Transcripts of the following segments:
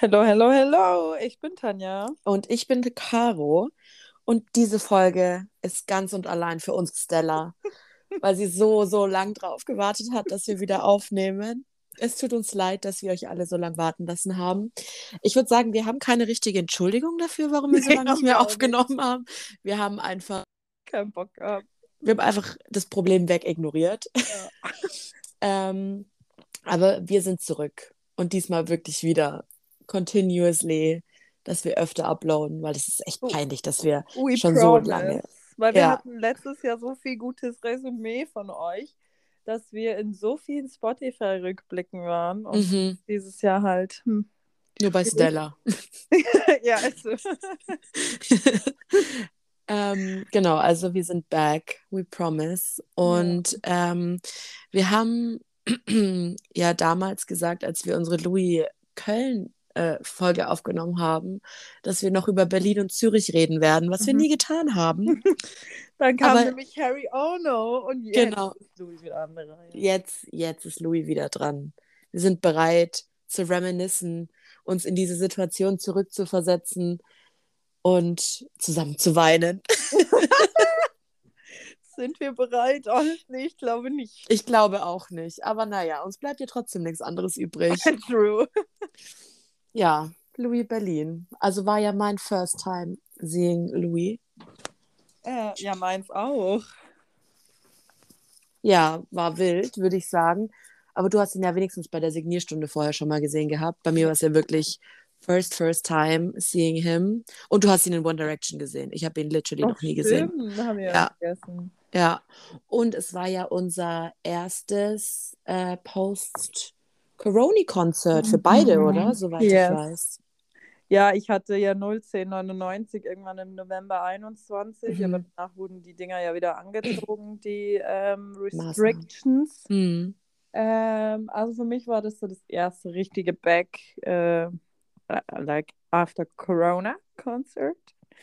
Hello, hello, hello. Ich bin Tanja. Und ich bin Caro. Und diese Folge ist ganz und allein für uns Stella, weil sie so, so lang drauf gewartet hat, dass wir wieder aufnehmen. Es tut uns leid, dass wir euch alle so lange warten lassen haben. Ich würde sagen, wir haben keine richtige Entschuldigung dafür, warum wir so lange nicht mehr aufgenommen haben. Wir haben einfach keinen Bock gehabt. Wir haben einfach das Problem wegignoriert. Ja. ähm, aber wir sind zurück. Und diesmal wirklich wieder continuously, dass wir öfter uploaden, weil es ist echt oh. peinlich, dass wir We schon promise. so lange. Weil wir ja. hatten letztes Jahr so viel gutes Resümee von euch, dass wir in so vielen Spotify-Rückblicken waren. Und mhm. dieses Jahr halt. Hm. Nur bei Stella. ja, also. ähm, genau, also wir sind back, we promise. Und ja. ähm, wir haben ja damals gesagt, als wir unsere Louis Köln äh, Folge aufgenommen haben, dass wir noch über Berlin und Zürich reden werden, was mhm. wir nie getan haben. Dann kam Aber, nämlich Harry Ono und jetzt genau, ist Louis wieder an der Reihe. Jetzt, jetzt ist Louis wieder dran. Wir sind bereit zu reminiszen, uns in diese Situation zurückzuversetzen und zusammen zu weinen. Sind wir bereit? Honestly, ich glaube nicht. Ich glaube auch nicht. Aber naja, uns bleibt ja trotzdem nichts anderes übrig. True. Ja, Louis Berlin. Also war ja mein first time seeing Louis. Äh, ja, meins auch. Ja, war wild, würde ich sagen. Aber du hast ihn ja wenigstens bei der Signierstunde vorher schon mal gesehen gehabt. Bei mir war es ja wirklich first, first time seeing him. Und du hast ihn in One Direction gesehen. Ich habe ihn literally Ach, noch nie stimmt. gesehen. Haben wir ja vergessen. Ja. Und es war ja unser erstes äh, Post- Coroni-Konzert für beide, mhm. oder? Soweit yes. ich weiß. Ja, ich hatte ja 01099 irgendwann im November 21, mhm. aber danach wurden die Dinger ja wieder angezogen, die ähm, Restrictions. Mhm. Ähm, also für mich war das so das erste richtige Back, äh, like after Corona Concert.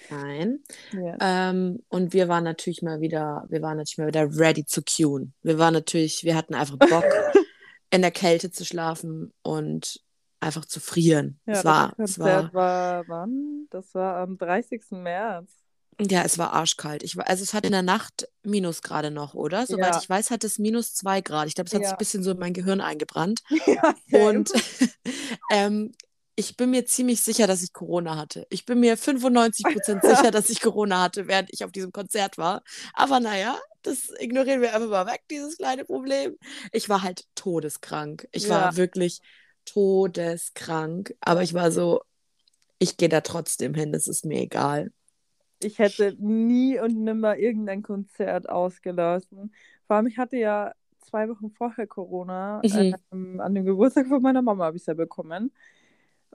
Nein. Yes. Ähm, und wir waren natürlich mal wieder, wir waren natürlich mal wieder ready zu queuen. Wir waren natürlich, wir hatten einfach Bock. in der Kälte zu schlafen und einfach zu frieren. Ja, es war, das Konzert es war, war wann? Das war am 30. März. Ja, es war arschkalt. Ich, also es hat in der Nacht Minusgrade noch, oder? Soweit ja. ich weiß, hat es minus zwei Grad. Ich glaube, es hat ja. sich ein bisschen so in mein Gehirn eingebrannt. Ja, und ähm, ich bin mir ziemlich sicher, dass ich Corona hatte. Ich bin mir 95% sicher, dass ich Corona hatte, während ich auf diesem Konzert war. Aber naja, das ignorieren wir einfach mal weg, dieses kleine Problem. Ich war halt todeskrank. Ich ja. war wirklich todeskrank. Aber ich war so, ich gehe da trotzdem hin, das ist mir egal. Ich hätte nie und nimmer irgendein Konzert ausgelassen. Vor allem, ich hatte ja zwei Wochen vorher Corona. Mhm. Ähm, an dem Geburtstag von meiner Mama habe ich es ja bekommen.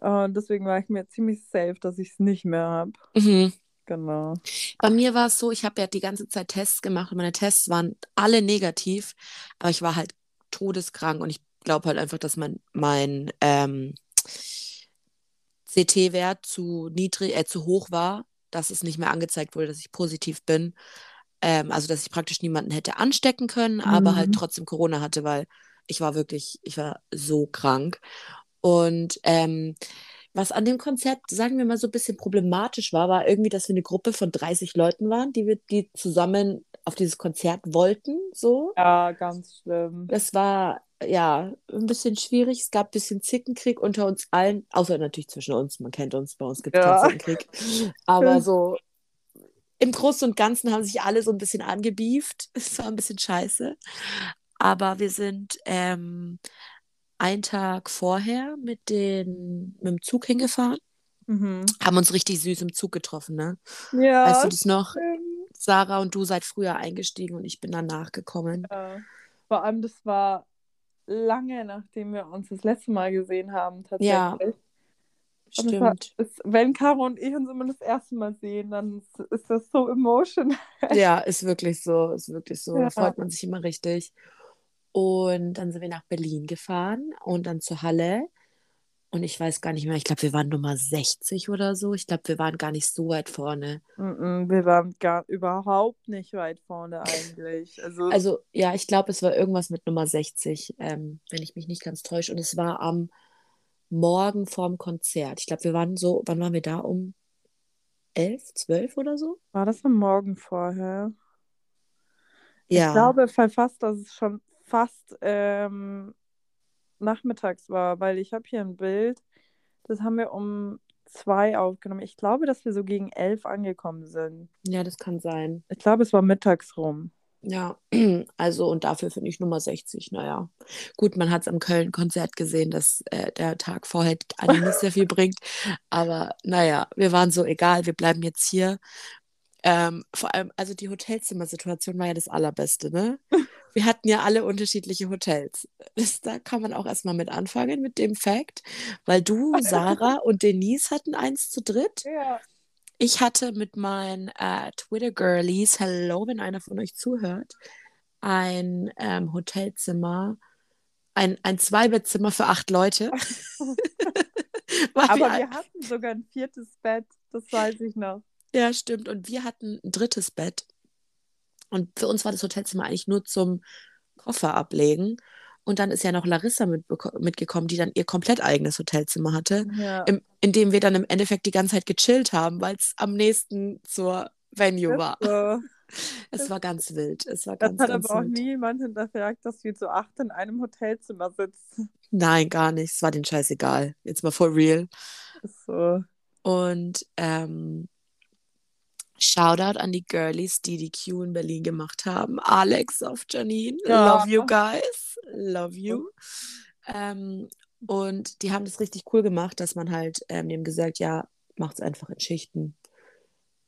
Und deswegen war ich mir ziemlich safe, dass ich es nicht mehr habe. Mhm. Genau. Bei mir war es so, ich habe ja die ganze Zeit Tests gemacht und meine Tests waren alle negativ, aber ich war halt todeskrank und ich glaube halt einfach, dass mein, mein ähm, CT-Wert zu niedrig, äh, zu hoch war, dass es nicht mehr angezeigt wurde, dass ich positiv bin. Ähm, also dass ich praktisch niemanden hätte anstecken können, mhm. aber halt mhm. trotzdem Corona hatte, weil ich war wirklich, ich war so krank. Und ähm, was an dem Konzert, sagen wir mal, so ein bisschen problematisch war, war irgendwie, dass wir eine Gruppe von 30 Leuten waren, die wir, die zusammen auf dieses Konzert wollten. So. Ja, ganz schlimm. Das war ja ein bisschen schwierig. Es gab ein bisschen Zickenkrieg unter uns allen, außer natürlich zwischen uns. Man kennt uns, bei uns gibt es ja. keinen Zickenkrieg. Aber so im Großen und Ganzen haben sich alle so ein bisschen angebieft. Es war ein bisschen scheiße. Aber wir sind ähm, einen Tag vorher mit, den, mit dem Zug hingefahren. Mhm. Haben uns richtig süß im Zug getroffen, ne? Ja. Weißt du das noch? Sarah und du seid früher eingestiegen und ich bin danach gekommen. Ja. Vor allem, das war lange, nachdem wir uns das letzte Mal gesehen haben, tatsächlich. Ja. Stimmt. War, ist, wenn Caro und ich uns immer das erste Mal sehen, dann ist das so emotional. Ja, ist wirklich so, ist wirklich so. Ja. Da freut man sich immer richtig. Und dann sind wir nach Berlin gefahren und dann zur Halle. Und ich weiß gar nicht mehr, ich glaube, wir waren Nummer 60 oder so. Ich glaube, wir waren gar nicht so weit vorne. wir waren gar überhaupt nicht weit vorne eigentlich. Also, also ja, ich glaube, es war irgendwas mit Nummer 60, ähm, wenn ich mich nicht ganz täusche. Und es war am morgen vorm Konzert. Ich glaube, wir waren so, wann waren wir da? Um elf, zwölf oder so? War das am Morgen vorher? Ja. Ich glaube fast, dass es schon fast ähm, nachmittags war, weil ich habe hier ein Bild, das haben wir um zwei aufgenommen. Ich glaube, dass wir so gegen elf angekommen sind. Ja, das kann sein. Ich glaube, es war mittags rum. Ja, also und dafür finde ich Nummer 60, naja. Gut, man hat es am Köln-Konzert gesehen, dass äh, der Tag vorher eigentlich nicht sehr viel bringt. Aber naja, wir waren so, egal, wir bleiben jetzt hier. Ähm, vor allem, also die Hotelzimmersituation war ja das Allerbeste, ne? Wir hatten ja alle unterschiedliche Hotels. Das, da kann man auch erstmal mit anfangen, mit dem Fact, weil du, Sarah und Denise hatten eins zu dritt. Ja. Ich hatte mit meinen äh, Twitter-Girlies, hello, wenn einer von euch zuhört, ein ähm, Hotelzimmer, ein, ein Zweibettzimmer für acht Leute. Aber wir, wir hatten sogar ein viertes Bett, das weiß ich noch. Ja, stimmt. Und wir hatten ein drittes Bett. Und für uns war das Hotelzimmer eigentlich nur zum Koffer ablegen. Und dann ist ja noch Larissa mit, mitgekommen, die dann ihr komplett eigenes Hotelzimmer hatte, ja. im, in dem wir dann im Endeffekt die ganze Zeit gechillt haben, weil es am nächsten zur Venue war. So. Es war ganz wild. Es war das ganz, hat ganz aber auch wild. niemand hinterfragt, dass wir zu acht in einem Hotelzimmer sitzen. Nein, gar nicht. Es war den Scheiß egal. Jetzt mal for real. So. Und ähm, Shoutout an die Girlies, die die Q in Berlin gemacht haben. Alex of Janine. Ja. Love you guys. Love you. Ähm, und die haben das richtig cool gemacht, dass man halt ähm, dem gesagt, ja, macht es einfach in Schichten.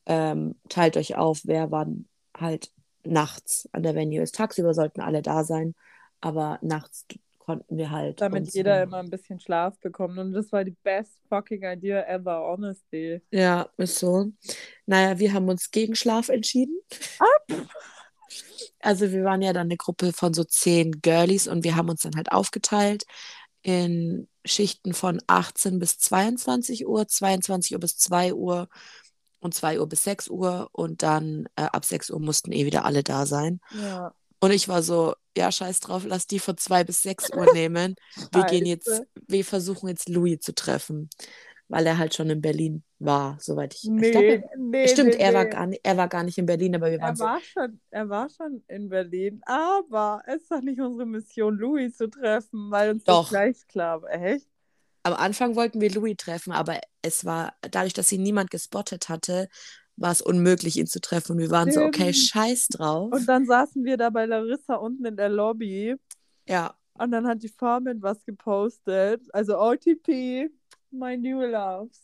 Ähm, teilt euch auf, wer wann halt nachts an der Venue ist. Tagsüber sollten alle da sein, aber nachts konnten wir halt. Damit jeder immer ein bisschen Schlaf bekommt. Und das war die best fucking idea ever, honestly. Ja, ist so. Naja, wir haben uns gegen Schlaf entschieden. Ab! Also wir waren ja dann eine Gruppe von so zehn Girlies und wir haben uns dann halt aufgeteilt in Schichten von 18 bis 22 Uhr, 22 Uhr bis 2 Uhr und 2 Uhr bis 6 Uhr und dann äh, ab 6 Uhr mussten eh wieder alle da sein. Ja. Und ich war so, ja, scheiß drauf, lass die von zwei bis sechs Uhr nehmen. Wir gehen jetzt, wir versuchen jetzt Louis zu treffen, weil er halt schon in Berlin war, soweit ich. Nee, ich glaub, nee, stimmt, nee, er. War gar nicht, er war gar nicht in Berlin, aber wir waren er war so. Schon, er war schon in Berlin, aber es ist doch nicht unsere Mission, Louis zu treffen, weil uns doch. das gleich klar war. Echt? Am Anfang wollten wir Louis treffen, aber es war, dadurch, dass ihn niemand gespottet hatte, war es unmöglich, ihn zu treffen. Und wir waren Stimmt. so, okay, scheiß drauf. Und dann saßen wir da bei Larissa unten in der Lobby. Ja. Und dann hat die Farmin was gepostet. Also OTP, my new loves.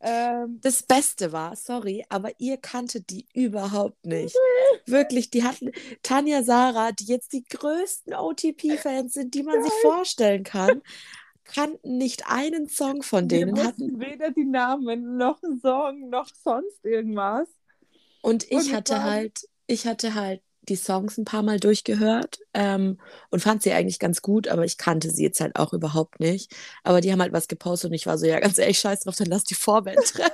Ähm, das Beste war, sorry, aber ihr kanntet die überhaupt nicht. Wirklich, die hatten Tanja Sarah, die jetzt die größten OTP-Fans sind, die man sich vorstellen kann, kannten nicht einen Song von denen. Wir hatten weder die Namen noch einen Song noch sonst irgendwas. Und ich und hatte halt, ich hatte halt die Songs ein paar Mal durchgehört ähm, und fand sie eigentlich ganz gut, aber ich kannte sie jetzt halt auch überhaupt nicht. Aber die haben halt was gepostet und ich war so, ja, ganz ehrlich, scheiß drauf, dann lass die Vorband treffen.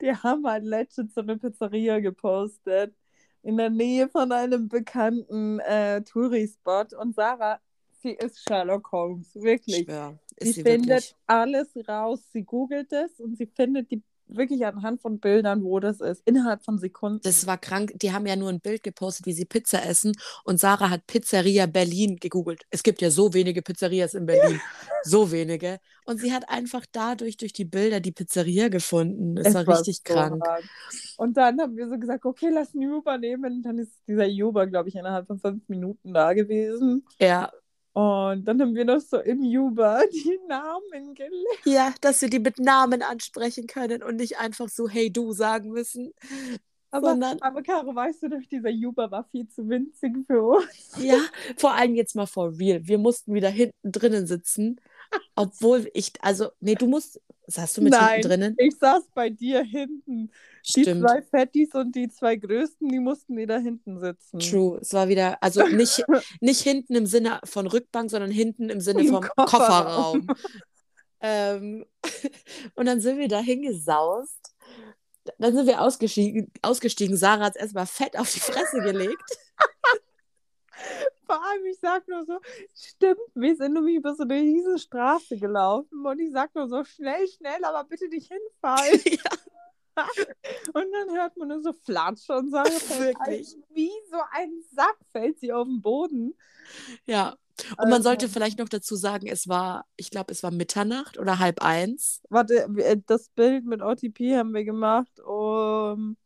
die haben halt letztens so eine Pizzeria gepostet in der Nähe von einem bekannten äh, Touri-Spot und Sarah sie ist Sherlock Holmes, wirklich. Schwör, sie, sie findet wirklich? alles raus, sie googelt es und sie findet die wirklich anhand von Bildern, wo das ist, innerhalb von Sekunden. Das war krank. Die haben ja nur ein Bild gepostet, wie sie Pizza essen und Sarah hat Pizzeria Berlin gegoogelt. Es gibt ja so wenige Pizzerias in Berlin. so wenige. Und sie hat einfach dadurch, durch die Bilder, die Pizzeria gefunden. Es, es war, war richtig so krank. Hart. Und dann haben wir so gesagt, okay, lass einen Uber nehmen. Und dann ist dieser Uber, glaube ich, innerhalb von fünf Minuten da gewesen. Ja, und dann haben wir noch so im Juba die Namen gelernt. Ja, dass wir die mit Namen ansprechen können und nicht einfach so Hey du sagen müssen. Aber, sondern, aber Caro, weißt du doch, dieser Juba war viel zu winzig für uns. Ja, vor allem jetzt mal for real. Wir mussten wieder hinten drinnen sitzen obwohl ich, also, nee, du musst, saßt du mit Nein, hinten drinnen? ich saß bei dir hinten. Stimmt. Die zwei Fettis und die zwei Größten, die mussten wieder hinten sitzen. True, es war wieder, also nicht, nicht hinten im Sinne von Rückbank, sondern hinten im Sinne vom Kofferraum. Kofferraum. ähm, und dann sind wir da hingesaust. Dann sind wir ausgestiegen. ausgestiegen. Sarah hat erstmal fett auf die Fresse gelegt. Vor allem, ich sag nur so, stimmt, wir sind nämlich über so eine riesige Straße gelaufen und ich sag nur so, schnell, schnell, aber bitte nicht hinfallen. ja. Und dann hört man nur so Flatsch und so. Wirklich. Wie so ein Sack fällt sie auf den Boden. Ja. Und also, man sollte vielleicht noch dazu sagen, es war, ich glaube, es war Mitternacht oder halb eins. Warte, äh, das Bild mit OTP haben wir gemacht um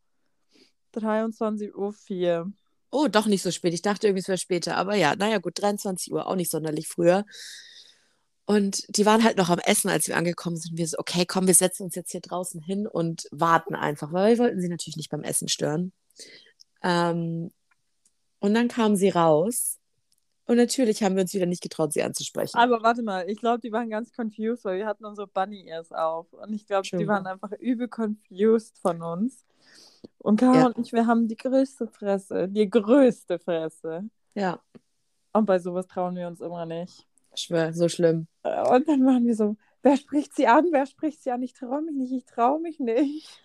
23.04 Uhr. Oh, doch nicht so spät. Ich dachte irgendwie, es wäre später. Aber ja, naja, gut, 23 Uhr, auch nicht sonderlich früher. Und die waren halt noch am Essen, als wir angekommen sind. Wir so, okay, komm, wir setzen uns jetzt hier draußen hin und warten einfach, weil wir wollten sie natürlich nicht beim Essen stören. Ähm, und dann kamen sie raus. Und natürlich haben wir uns wieder nicht getraut, sie anzusprechen. Aber warte mal, ich glaube, die waren ganz confused, weil wir hatten unsere Bunny Ears auf. Und ich glaube, die waren einfach übel confused von uns. Und Caro ja. und ich, wir haben die größte Fresse. Die größte Fresse. Ja. Und bei sowas trauen wir uns immer nicht. Ich schwöre, so schlimm. Äh, und dann waren wir so, wer spricht sie an? Wer spricht sie an? Ich traue mich nicht, ich traue mich nicht.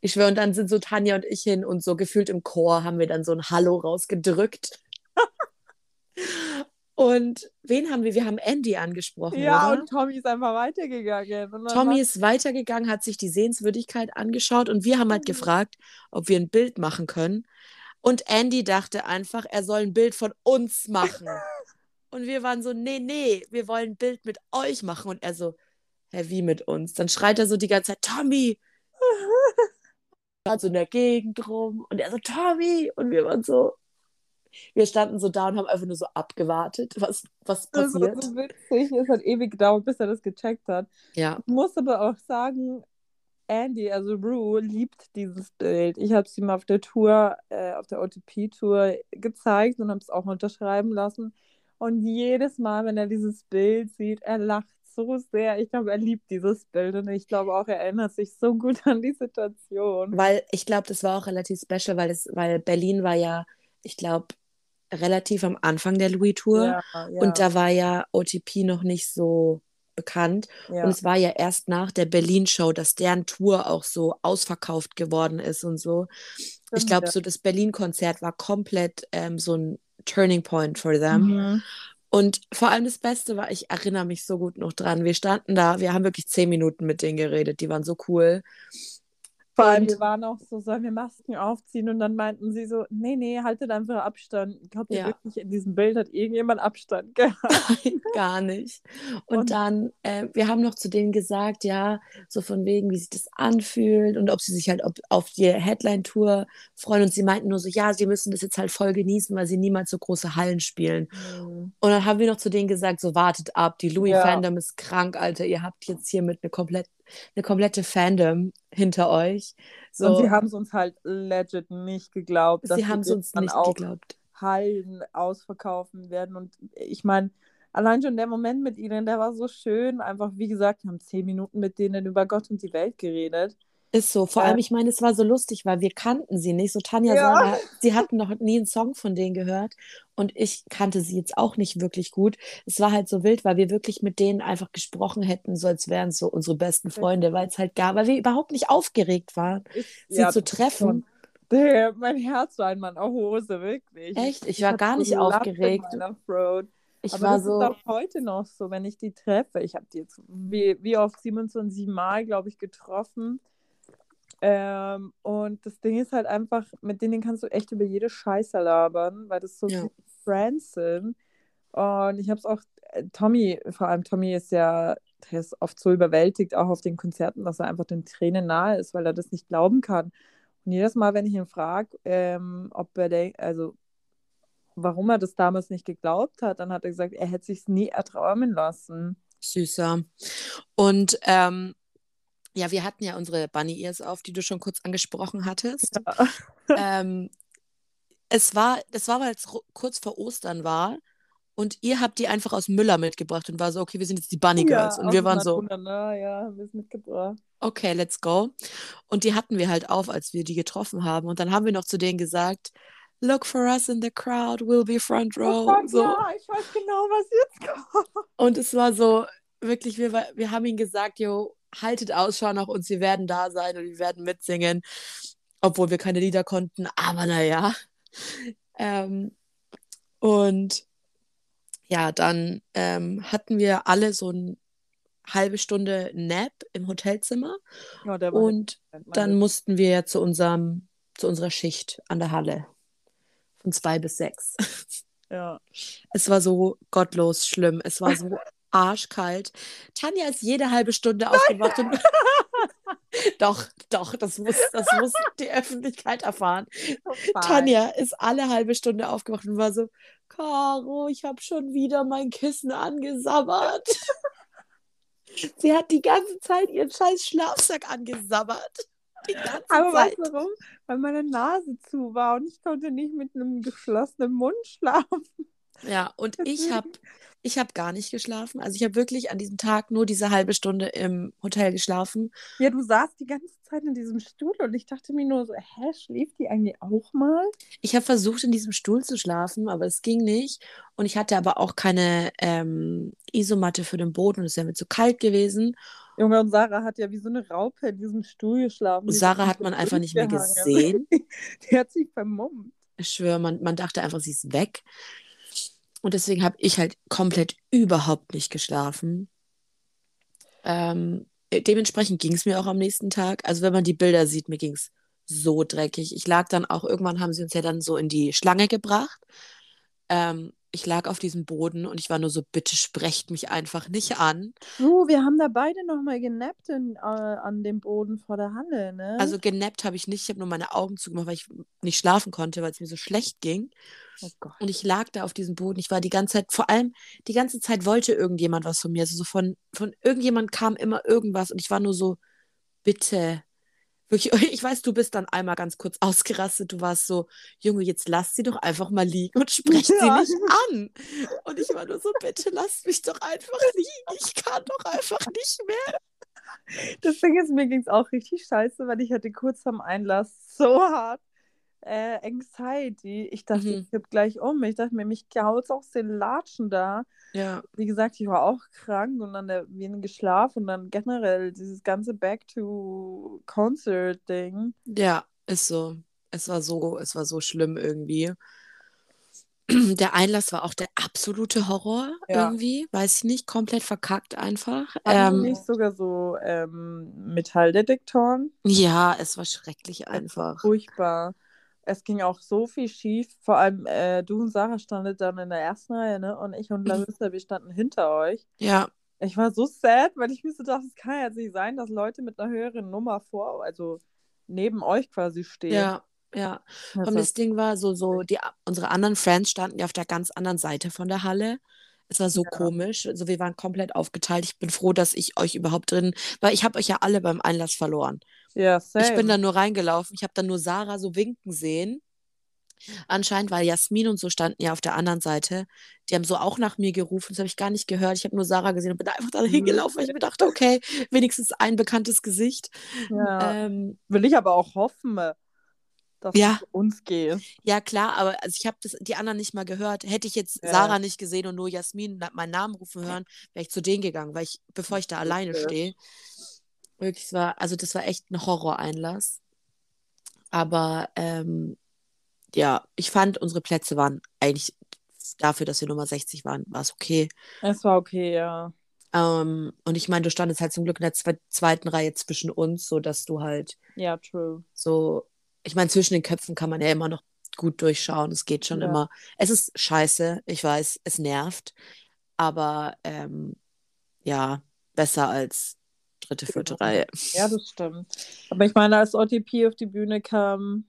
Ich schwöre, und dann sind so Tanja und ich hin und so gefühlt im Chor haben wir dann so ein Hallo rausgedrückt. Und wen haben wir? Wir haben Andy angesprochen. Ja, oder? und Tommy ist einfach weitergegangen. Tommy ist weitergegangen, hat sich die Sehenswürdigkeit angeschaut und wir haben halt mhm. gefragt, ob wir ein Bild machen können. Und Andy dachte einfach, er soll ein Bild von uns machen. und wir waren so, nee, nee, wir wollen ein Bild mit euch machen. Und er so, hä, wie mit uns? Dann schreit er so die ganze Zeit, Tommy! so in der Gegend rum. Und er so, Tommy! Und wir waren so, wir standen so da und haben einfach nur so abgewartet, was, was passiert. Das war so witzig. Es hat ewig gedauert, bis er das gecheckt hat. Ja. Ich muss aber auch sagen, Andy, also Rue, liebt dieses Bild. Ich habe es ihm auf der Tour, äh, auf der OTP-Tour gezeigt und habe es auch unterschreiben lassen. Und jedes Mal, wenn er dieses Bild sieht, er lacht so sehr. Ich glaube, er liebt dieses Bild und ich glaube auch, er erinnert sich so gut an die Situation. Weil ich glaube, das war auch relativ special, weil, es, weil Berlin war ja, ich glaube, relativ am Anfang der Louis-Tour. Ja, ja. Und da war ja OTP noch nicht so bekannt. Ja. Und es war ja erst nach der Berlin-Show, dass deren Tour auch so ausverkauft geworden ist und so. Stimmt, ich glaube, so das Berlin-Konzert war komplett ähm, so ein Turning Point for them. Mhm. Und vor allem das Beste war, ich erinnere mich so gut noch dran. Wir standen da, wir haben wirklich zehn Minuten mit denen geredet, die waren so cool. Allem, wir waren auch so, sollen wir Masken aufziehen? Und dann meinten sie so, nee, nee, haltet einfach Abstand. Ich glaube, ja. wirklich in diesem Bild hat irgendjemand Abstand gehabt. Nein, gar nicht. Und, und dann, äh, wir haben noch zu denen gesagt, ja, so von wegen, wie sich das anfühlt und ob sie sich halt ob, auf die Headline-Tour freuen. Und sie meinten nur so, ja, sie müssen das jetzt halt voll genießen, weil sie niemals so große Hallen spielen. Mhm. Und dann haben wir noch zu denen gesagt, so wartet ab, die Louis-Fandom ja. ist krank, Alter. Ihr habt jetzt hier mit eine komplett eine komplette Fandom hinter euch. So. Und sie haben es uns halt legit nicht geglaubt. Sie haben es uns nicht auch geglaubt. Hallen ausverkaufen werden. Und ich meine, allein schon der Moment mit ihnen, der war so schön. Einfach, wie gesagt, wir haben zehn Minuten mit denen über Gott und die Welt geredet. Ist so. Vor ja. allem, ich meine, es war so lustig, weil wir kannten sie nicht. So Tanja ja. Sarah, sie hatten noch nie einen Song von denen gehört. Und ich kannte sie jetzt auch nicht wirklich gut. Es war halt so wild, weil wir wirklich mit denen einfach gesprochen hätten, so als wären es so unsere besten Freunde, weil es halt gar, weil wir überhaupt nicht aufgeregt waren, ich, sie ja, zu treffen. Der, mein Herz war in meiner Hose, wirklich. Echt? Ich, ich war gar nicht aufgeregt. Ich Aber war das so. ist auch heute noch so, wenn ich die treffe. Ich habe die jetzt wie, wie oft 27 Mal, glaube ich, getroffen. Ähm, und das Ding ist halt einfach, mit denen kannst du echt über jede Scheiße labern, weil das so ja. Friends sind. Und ich habe es auch, äh, Tommy, vor allem Tommy ist ja, der ist oft so überwältigt, auch auf den Konzerten, dass er einfach den Tränen nahe ist, weil er das nicht glauben kann. Und jedes Mal, wenn ich ihn frage, ähm, ob er denkt, also warum er das damals nicht geglaubt hat, dann hat er gesagt, er hätte sich nie erträumen lassen. Süßer. Und ähm, ja, wir hatten ja unsere Bunny Ears auf, die du schon kurz angesprochen hattest. Ja. ähm, es war, das war, weil es kurz vor Ostern war und ihr habt die einfach aus Müller mitgebracht und war so, okay, wir sind jetzt die Bunny Girls. Ja, und wir waren so. Ja, haben wir es mitgebracht. Okay, let's go. Und die hatten wir halt auf, als wir die getroffen haben. Und dann haben wir noch zu denen gesagt, look for us in the crowd, we'll be front oh row. Oh, so. Ja, ich weiß genau, was jetzt kommt. Und es war so, wirklich, wir, wir haben ihnen gesagt, yo, haltet Ausschau nach uns, wir werden da sein und wir werden mitsingen, obwohl wir keine Lieder konnten, aber naja. Ähm, und ja, dann ähm, hatten wir alle so eine halbe Stunde Nap im Hotelzimmer. Oh, und dann mussten wir zu unserem, zu unserer Schicht an der Halle. Von zwei bis sechs. Ja. Es war so gottlos schlimm. Es war so arschkalt. Tanja ist jede halbe Stunde aufgewacht und doch, doch, das muss, das muss die Öffentlichkeit erfahren. Oh, Tanja ist alle halbe Stunde aufgewacht und war so, Caro, ich habe schon wieder mein Kissen angesabbert. Sie hat die ganze Zeit ihren scheiß Schlafsack angesabbert. Die ganze Aber Zeit. weißt du warum? Weil meine Nase zu war und ich konnte nicht mit einem geschlossenen Mund schlafen. Ja, und ich habe ich habe gar nicht geschlafen. Also ich habe wirklich an diesem Tag nur diese halbe Stunde im Hotel geschlafen. Ja, du saßt die ganze Zeit in diesem Stuhl und ich dachte mir nur so, hä, schläft die eigentlich auch mal? Ich habe versucht, in diesem Stuhl zu schlafen, aber es ging nicht. Und ich hatte aber auch keine ähm, Isomatte für den Boden und es wäre mir zu kalt gewesen. Junge, und Sarah hat ja wie so eine Raupe in diesem Stuhl geschlafen. Und Sarah hat man einfach nicht mehr gesehen. die hat sich vermummt. Ich schwöre, man, man dachte einfach, sie ist weg. Und deswegen habe ich halt komplett überhaupt nicht geschlafen. Ähm, dementsprechend ging es mir auch am nächsten Tag. Also wenn man die Bilder sieht, mir ging es so dreckig. Ich lag dann auch, irgendwann haben sie uns ja dann so in die Schlange gebracht. Ähm, ich lag auf diesem Boden und ich war nur so, bitte sprecht mich einfach nicht an. Uh, wir haben da beide nochmal genappt in, äh, an dem Boden vor der Halle, ne? Also genappt habe ich nicht, ich habe nur meine Augen zugemacht, weil ich nicht schlafen konnte, weil es mir so schlecht ging. Oh und ich lag da auf diesem Boden. Ich war die ganze Zeit, vor allem die ganze Zeit wollte irgendjemand was von mir. Also so von, von irgendjemand kam immer irgendwas und ich war nur so, bitte, Wirklich, ich weiß, du bist dann einmal ganz kurz ausgerastet. Du warst so, Junge, jetzt lass sie doch einfach mal liegen und sprech ja. sie nicht an. Und ich war nur so, bitte lass mich doch einfach liegen. Ich kann doch einfach nicht mehr. Das Ding ist, mir ging es auch richtig scheiße, weil ich hatte kurz am Einlass so hart äh, Anxiety. Ich dachte, mhm. ich kipp gleich um. Ich dachte mir, mich haut auch den Latschen da. Ja. Wie gesagt, ich war auch krank und dann der wenig Schlaf und dann generell dieses ganze Back to Concert Ding. Ja, ist so. Es war so, es war so schlimm irgendwie. Der Einlass war auch der absolute Horror ja. irgendwie, weiß ich nicht, komplett verkackt einfach. ähm, nicht sogar so ähm, Metalldetektoren? Ja, es war schrecklich einfach. Furchtbar es ging auch so viel schief. Vor allem äh, du und Sarah standet dann in der ersten Reihe, ne? Und ich und mhm. Larissa, wir standen hinter euch. Ja. Ich war so sad, weil ich mir so dachte, es kann ja nicht sein, dass Leute mit einer höheren Nummer vor, also neben euch quasi stehen. Ja, ja. Das und das Ding war so, so, die, unsere anderen Friends standen ja auf der ganz anderen Seite von der Halle. Es war so ja. komisch. Also wir waren komplett aufgeteilt. Ich bin froh, dass ich euch überhaupt drin, weil ich habe euch ja alle beim Einlass verloren. Ja, same. Ich bin dann nur reingelaufen. Ich habe dann nur Sarah so winken sehen. Anscheinend, weil Jasmin und so standen ja auf der anderen Seite. Die haben so auch nach mir gerufen. Das habe ich gar nicht gehört. Ich habe nur Sarah gesehen und bin einfach da mhm. hingelaufen, weil ich mir dachte, okay, wenigstens ein bekanntes Gesicht. Ja. Ähm, Will ich aber auch hoffen dass ja. es uns geht. Ja, klar, aber also ich habe die anderen nicht mal gehört. Hätte ich jetzt ja. Sarah nicht gesehen und nur Jasmin meinen Namen rufen hören, wäre ich zu denen gegangen, weil ich, bevor ich da alleine stehe, wirklich, es war, also das war echt ein Horroreinlass. Aber ähm, ja, ich fand, unsere Plätze waren eigentlich dafür, dass wir Nummer 60 waren, war es okay. Es war okay, ja. Ähm, und ich meine, du standest halt zum Glück in der zwe zweiten Reihe zwischen uns, sodass du halt. Ja, true. So ich meine, zwischen den Köpfen kann man ja immer noch gut durchschauen. Es geht schon ja. immer. Es ist scheiße, ich weiß, es nervt. Aber ähm, ja, besser als dritte, vierte genau. Reihe. Ja, das stimmt. Aber ich meine, als OTP auf die Bühne kam,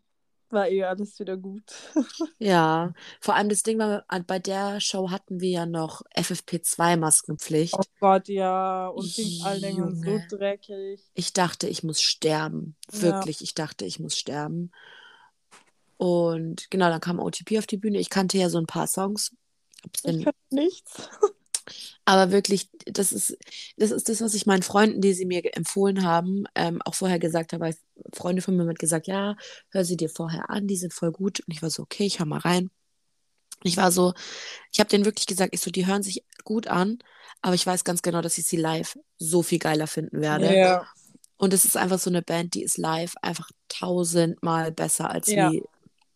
war eh alles wieder gut. ja, vor allem das Ding war, bei der Show hatten wir ja noch FFP2-Maskenpflicht. Oh Gott, ja, und ging allen so dreckig. Ich dachte, ich muss sterben. Wirklich, ja. ich dachte, ich muss sterben. Und genau, dann kam OTP auf die Bühne. Ich kannte ja so ein paar Songs. ich kannte nichts. Aber wirklich, das ist, das ist das, was ich meinen Freunden, die sie mir empfohlen haben, ähm, auch vorher gesagt habe. Freunde von mir haben gesagt, ja, hör sie dir vorher an, die sind voll gut. Und ich war so, okay, ich hör mal rein. Ich war so, ich habe denen wirklich gesagt, ich so, die hören sich gut an, aber ich weiß ganz genau, dass ich sie live so viel geiler finden werde. Ja. Und es ist einfach so eine Band, die ist live einfach tausendmal besser als ja. wie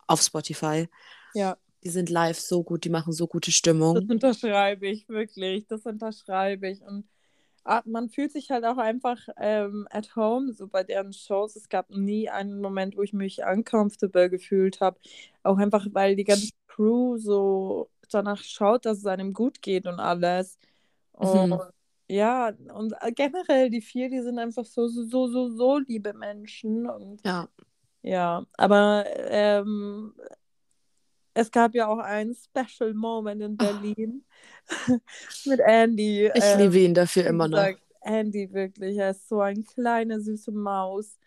auf Spotify. Ja Die sind live so gut, die machen so gute Stimmung. Das unterschreibe ich wirklich, das unterschreibe ich. Und ah, man fühlt sich halt auch einfach ähm, at home, so bei deren Shows. Es gab nie einen Moment, wo ich mich uncomfortable gefühlt habe. Auch einfach, weil die ganze Crew so danach schaut, dass es einem gut geht und alles. Und mhm. ja, und generell die vier, die sind einfach so, so, so, so, so liebe Menschen. Und ja. Ja, aber ähm, es gab ja auch einen Special Moment in Berlin oh. mit Andy. Ich ähm, liebe ihn dafür immer noch. Andy wirklich, er ist so eine kleine süße Maus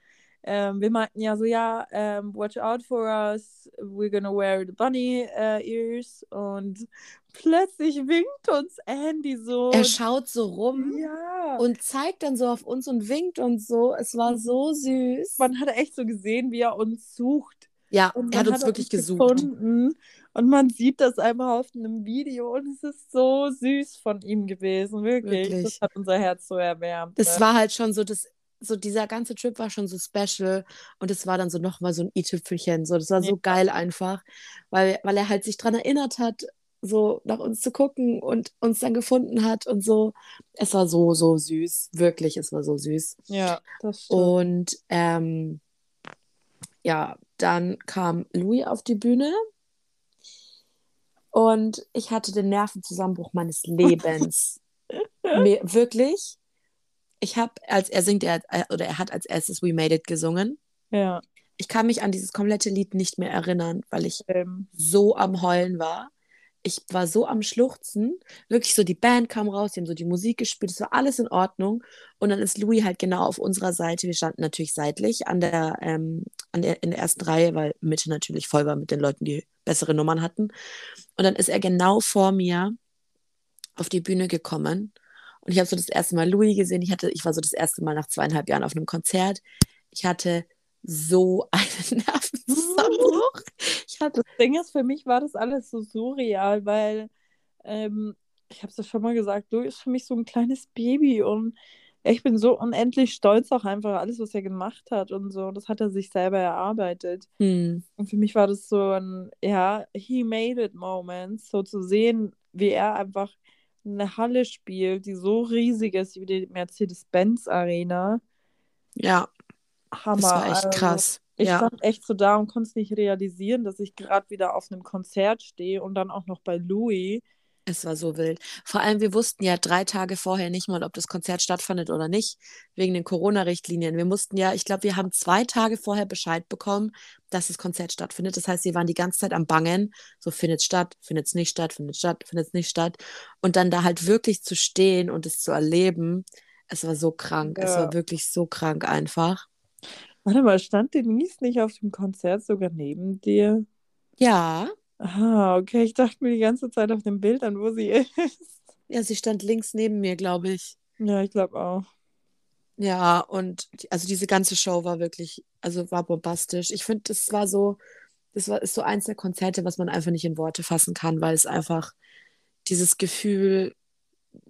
ähm, wir meinten ja so, ja, ähm, watch out for us, we're gonna wear the bunny uh, ears und plötzlich winkt uns Andy so. Er schaut so rum ja. und zeigt dann so auf uns und winkt und so. Es war so süß. Man hat echt so gesehen, wie er uns sucht. Ja, er hat uns hat wirklich gesucht. Gefunden. Und man sieht das einmal auf einem Video und es ist so süß von ihm gewesen, wirklich. wirklich. Das hat unser Herz so erwärmt. Es ne? war halt schon so das so dieser ganze Trip war schon so special und es war dann so nochmal so ein i-Tüpfelchen. So, das war so ja. geil einfach, weil, weil er halt sich daran erinnert hat, so nach uns zu gucken und uns dann gefunden hat und so. Es war so, so süß. Wirklich, es war so süß. Ja, das stimmt. Und ähm, ja, dann kam Louis auf die Bühne und ich hatte den Nervenzusammenbruch meines Lebens. Mir, wirklich ich habe, als er singt, er, äh, oder er hat als erstes We Made It gesungen. Ja. Ich kann mich an dieses komplette Lied nicht mehr erinnern, weil ich ähm. so am Heulen war. Ich war so am Schluchzen. Wirklich so, die Band kam raus, die haben so die Musik gespielt, es war alles in Ordnung. Und dann ist Louis halt genau auf unserer Seite. Wir standen natürlich seitlich an der, ähm, an der, in der ersten Reihe, weil Mitte natürlich voll war mit den Leuten, die bessere Nummern hatten. Und dann ist er genau vor mir auf die Bühne gekommen und ich habe so das erste Mal Louis gesehen. Ich, hatte, ich war so das erste Mal nach zweieinhalb Jahren auf einem Konzert. Ich hatte so einen Nervenzusammenbruch. Ich hatte das Ding ist, für mich war das alles so surreal, weil ähm, ich habe es ja schon mal gesagt, Louis ist für mich so ein kleines Baby und ich bin so unendlich stolz auch einfach alles, was er gemacht hat und so. Das hat er sich selber erarbeitet. Hm. Und für mich war das so ein, ja, he made it Moment, so zu sehen, wie er einfach eine Halle spielt, die so riesig ist wie die Mercedes-Benz Arena. Ja. Hammer. Das war echt also, krass. Ich ja. stand echt so da und konnte es nicht realisieren, dass ich gerade wieder auf einem Konzert stehe und dann auch noch bei Louis. Es war so wild. Vor allem, wir wussten ja drei Tage vorher nicht mal, ob das Konzert stattfindet oder nicht, wegen den Corona-Richtlinien. Wir mussten ja, ich glaube, wir haben zwei Tage vorher Bescheid bekommen, dass das Konzert stattfindet. Das heißt, wir waren die ganze Zeit am Bangen, so findet es statt, findet es nicht statt, findet es statt, findet es nicht statt. Und dann da halt wirklich zu stehen und es zu erleben, es war so krank. Ja. Es war wirklich so krank einfach. Warte mal, stand Denise nicht auf dem Konzert sogar neben dir? Ja. Ah, okay. Ich dachte mir die ganze Zeit auf dem Bild an, wo sie ist. Ja, sie stand links neben mir, glaube ich. Ja, ich glaube auch. Ja, und also diese ganze Show war wirklich, also war bombastisch. Ich finde, das war so, das war ist so eins der Konzerte, was man einfach nicht in Worte fassen kann, weil es einfach dieses Gefühl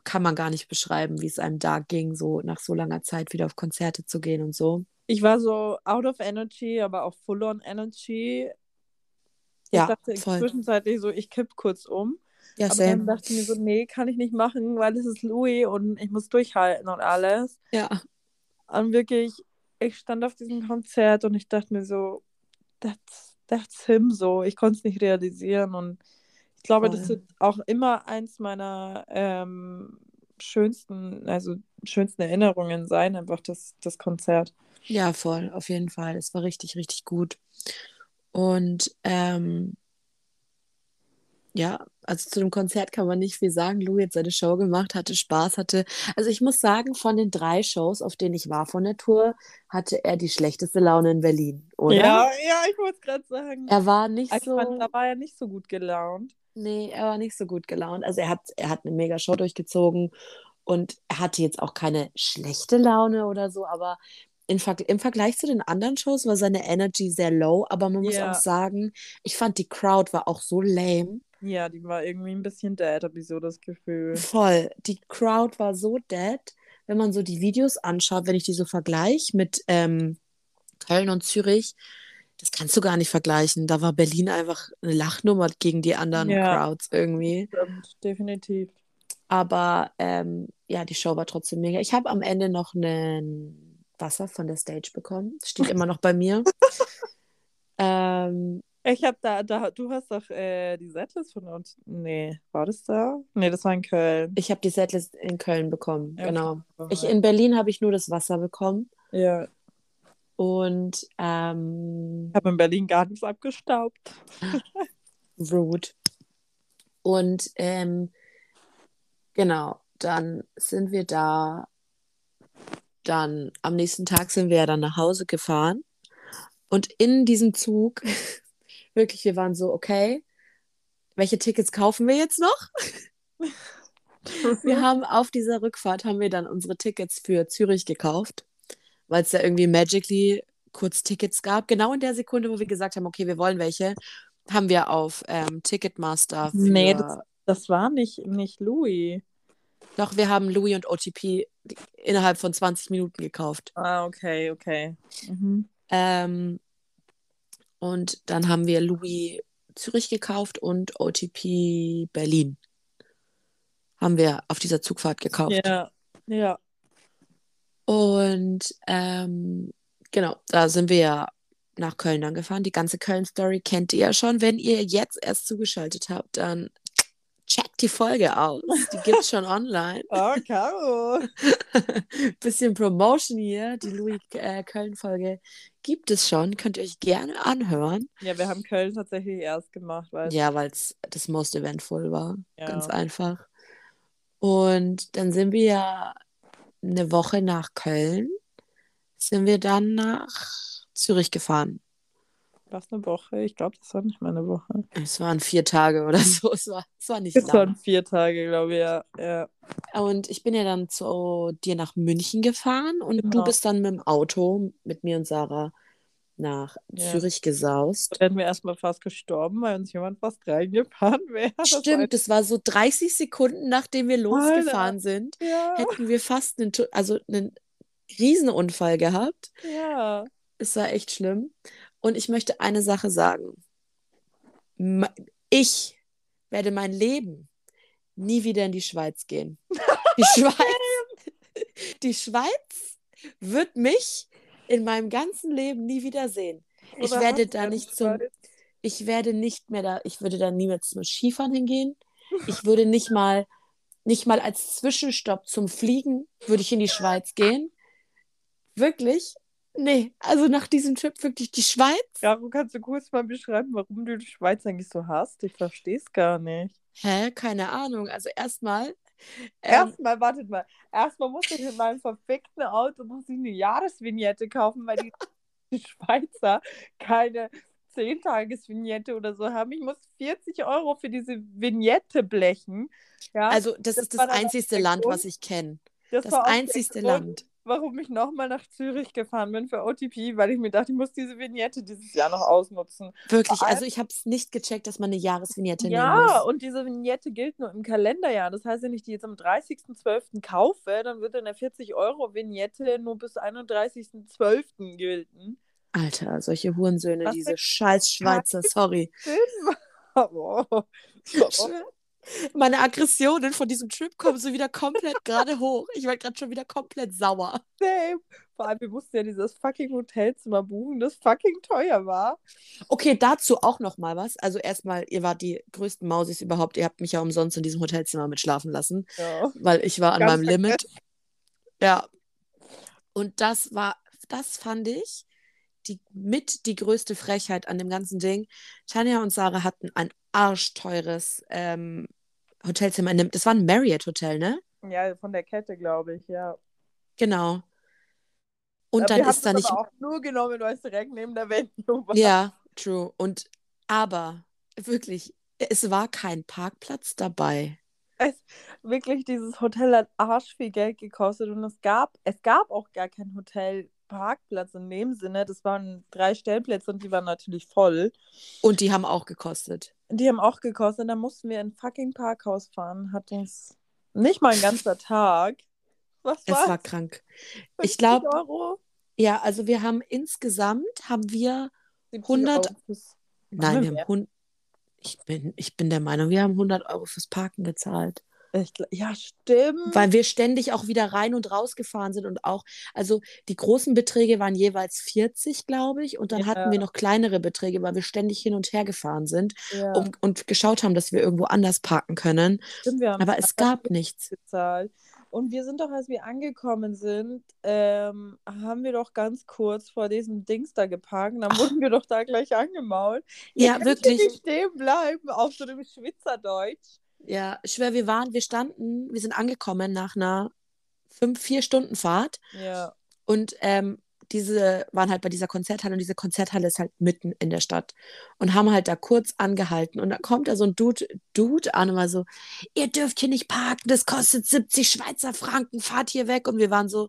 kann man gar nicht beschreiben, wie es einem da ging, so nach so langer Zeit wieder auf Konzerte zu gehen und so. Ich war so out of energy, aber auch full on energy. Ja, ich dachte voll. zwischenzeitlich so, ich kipp kurz um. Ja, aber same. dann dachte ich mir so, nee, kann ich nicht machen, weil es ist Louis und ich muss durchhalten und alles. Ja. Und wirklich, ich stand auf diesem Konzert und ich dachte mir so, that's, that's him so. Ich konnte es nicht realisieren und ich glaube, voll. das wird auch immer eins meiner ähm, schönsten, also schönsten Erinnerungen sein, einfach das, das Konzert. Ja, voll, auf jeden Fall. Es war richtig, richtig gut. Und ähm, ja, also zu dem Konzert kann man nicht viel sagen. Lou hat seine Show gemacht, hatte Spaß, hatte. Also ich muss sagen, von den drei Shows, auf denen ich war von der Tour, hatte er die schlechteste Laune in Berlin, oder? Ja, ja, ich wollte es gerade sagen. Er war nicht ich so. Fand, da war er nicht so gut gelaunt. Nee, er war nicht so gut gelaunt. Also er hat, er hat eine mega Show durchgezogen und er hatte jetzt auch keine schlechte Laune oder so, aber in, im Vergleich zu den anderen Shows war seine Energy sehr low, aber man muss Ja. auch sagen, ich fand die Crowd war auch so lame. Ja, die war irgendwie ein bisschen dead, habe ich so das Gefühl. Voll. Die Crowd war so dead, wenn man so die Videos anschaut, wenn ich die so vergleiche mit ähm, Köln und Zürich, das kannst du gar nicht vergleichen. Da war Berlin einfach eine Lachnummer gegen die anderen ja. Crowds irgendwie. Stimmt, definitiv. Aber ähm, ja, die Show war trotzdem mega. Ich habe am Ende noch ein Wasser von der Stage bekommen. Steht immer noch bei mir. ähm, ich habe da, da, du hast doch äh, die Setlist von uns. Nee, war das da? Nee, das war in Köln. Ich habe die Setlist in Köln bekommen, ja, genau. Ich, in Berlin habe ich nur das Wasser bekommen. Ja. Und ähm, ich habe in Berlin gar nichts abgestaubt. Rude. Und ähm, genau, dann sind wir da. Dann am nächsten Tag sind wir ja dann nach Hause gefahren. Und in diesem Zug, wirklich, wir waren so, okay, welche Tickets kaufen wir jetzt noch? wir haben auf dieser Rückfahrt haben wir dann unsere Tickets für Zürich gekauft weil es da irgendwie magically kurz Tickets gab. Genau in der Sekunde, wo wir gesagt haben, okay, wir wollen welche, haben wir auf ähm, Ticketmaster. Für... Nee, das, das war nicht, nicht Louis. Doch, wir haben Louis und OTP innerhalb von 20 Minuten gekauft. Ah, okay, okay. Mhm. Ähm, und dann haben wir Louis Zürich gekauft und OTP Berlin. Haben wir auf dieser Zugfahrt gekauft. Ja, ja. Und ähm, genau, da sind wir ja nach Köln dann gefahren. Die ganze Köln-Story kennt ihr ja schon. Wenn ihr jetzt erst zugeschaltet habt, dann checkt die Folge aus. Die gibt es schon online. Oh, Caro. Bisschen Promotion hier. Die Louis-Köln-Folge äh, gibt es schon. Könnt ihr euch gerne anhören. Ja, wir haben Köln tatsächlich erst gemacht. Weil ja, weil es das most eventful war. Ja. Ganz einfach. Und dann sind wir ja eine Woche nach Köln sind wir dann nach Zürich gefahren. Was eine Woche? Ich glaube, das war nicht mal eine Woche. Es waren vier Tage oder so. Es war, es war nicht Es lang. waren vier Tage, glaube ich, ja. ja. Und ich bin ja dann zu dir nach München gefahren und genau. du bist dann mit dem Auto mit mir und Sarah nach ja. Zürich gesaust. Da wären wir erstmal fast gestorben, weil uns jemand fast reingefahren wäre. Stimmt, das war so 30 Sekunden, nachdem wir losgefahren Alter. sind, ja. hätten wir fast einen, also einen Riesenunfall gehabt. Ja. Es war echt schlimm. Und ich möchte eine Sache sagen. Ich werde mein Leben nie wieder in die Schweiz gehen. Die Schweiz, die Schweiz wird mich in meinem ganzen Leben nie wieder sehen. ich werde da nicht zum, ich werde nicht mehr da, ich würde da niemals zum Skifahren hingehen. Ich würde nicht mal, nicht mal als Zwischenstopp zum Fliegen würde ich in die Schweiz gehen. Wirklich? Nee, also nach diesem Trip wirklich die Schweiz. Ja, du kannst du kurz mal beschreiben, warum du die Schweiz eigentlich so hast? Ich verstehe es gar nicht. Hä? Keine Ahnung. Also erstmal ähm, Erstmal, wartet mal. Erstmal muss ich in meinem verfickten Auto muss ich eine Jahresvignette kaufen, weil die, die Schweizer keine 10-Tages-Vignette oder so haben. Ich muss 40 Euro für diese Vignette blechen. Ja? Also, das, das ist das einzigste Land, was ich kenne. Das, das einzigste Land warum ich nochmal nach Zürich gefahren bin für OTP, weil ich mir dachte, ich muss diese Vignette dieses Jahr noch ausnutzen. Wirklich, also ich habe es nicht gecheckt, dass man eine Jahresvignette ja, nehmen muss. Ja, und diese Vignette gilt nur im Kalenderjahr. Das heißt, wenn ich die jetzt am 30.12. kaufe, dann wird eine 40-Euro-Vignette nur bis 31.12. gelten. Alter, solche Hurensöhne, Was diese scheiß Schweizer, sorry. Oh. Oh meine Aggressionen von diesem Trip kommen so wieder komplett gerade hoch. Ich war gerade schon wieder komplett sauer. Same. Vor allem, wir mussten ja dieses fucking Hotelzimmer buchen, das fucking teuer war. Okay, dazu auch noch mal was. Also erstmal, ihr wart die größten Mausis überhaupt. Ihr habt mich ja umsonst in diesem Hotelzimmer mitschlafen lassen, ja. weil ich war an Ganz meinem vergessen. Limit. Ja. Und das war, das fand ich die, mit die größte Frechheit an dem ganzen Ding. Tanja und Sarah hatten ein arschteures ähm, Hotelzimmer in das war ein Marriott Hotel, ne? Ja, von der Kette, glaube ich, ja. Genau. Und ja, dann ist da nicht. auch nur genommen, weil es direkt neben der Venue war. Ja, true. Und aber wirklich, es war kein Parkplatz dabei. Es, wirklich, dieses Hotel hat arsch viel Geld gekostet und es gab, es gab auch gar kein Hotel Parkplatz in dem Sinne. Das waren drei Stellplätze und die waren natürlich voll. Und die haben auch gekostet. Die haben auch gekostet. Dann mussten wir in ein fucking Parkhaus fahren. Hat uns nicht mal ein ganzer Tag. Was war's? Es war krank. Ich glaube. Ja, also wir haben insgesamt haben wir 100. Nein, wir haben 100. Ich bin, ich bin der Meinung, wir haben 100 Euro fürs Parken gezahlt. Ich, ja, stimmt. Weil wir ständig auch wieder rein und raus gefahren sind und auch, also die großen Beträge waren jeweils 40, glaube ich, und dann ja. hatten wir noch kleinere Beträge, weil wir ständig hin und her gefahren sind ja. um, und geschaut haben, dass wir irgendwo anders parken können. Stimmt, wir haben Aber es gab nichts. Gezahlt. Und wir sind doch, als wir angekommen sind, ähm, haben wir doch ganz kurz vor diesem Dings da geparkt. Dann Ach. wurden wir doch da gleich angemault. Ja, wirklich. Nicht stehen bleiben auf so einem Schwitzerdeutsch. Ja, ich schwör, wir waren, wir standen, wir sind angekommen nach einer fünf, vier Stunden Fahrt. Ja. Und ähm, diese waren halt bei dieser Konzerthalle und diese Konzerthalle ist halt mitten in der Stadt und haben halt da kurz angehalten und da kommt da so ein Dude, Dude an und war so, ihr dürft hier nicht parken, das kostet 70 Schweizer Franken, fahrt hier weg und wir waren so,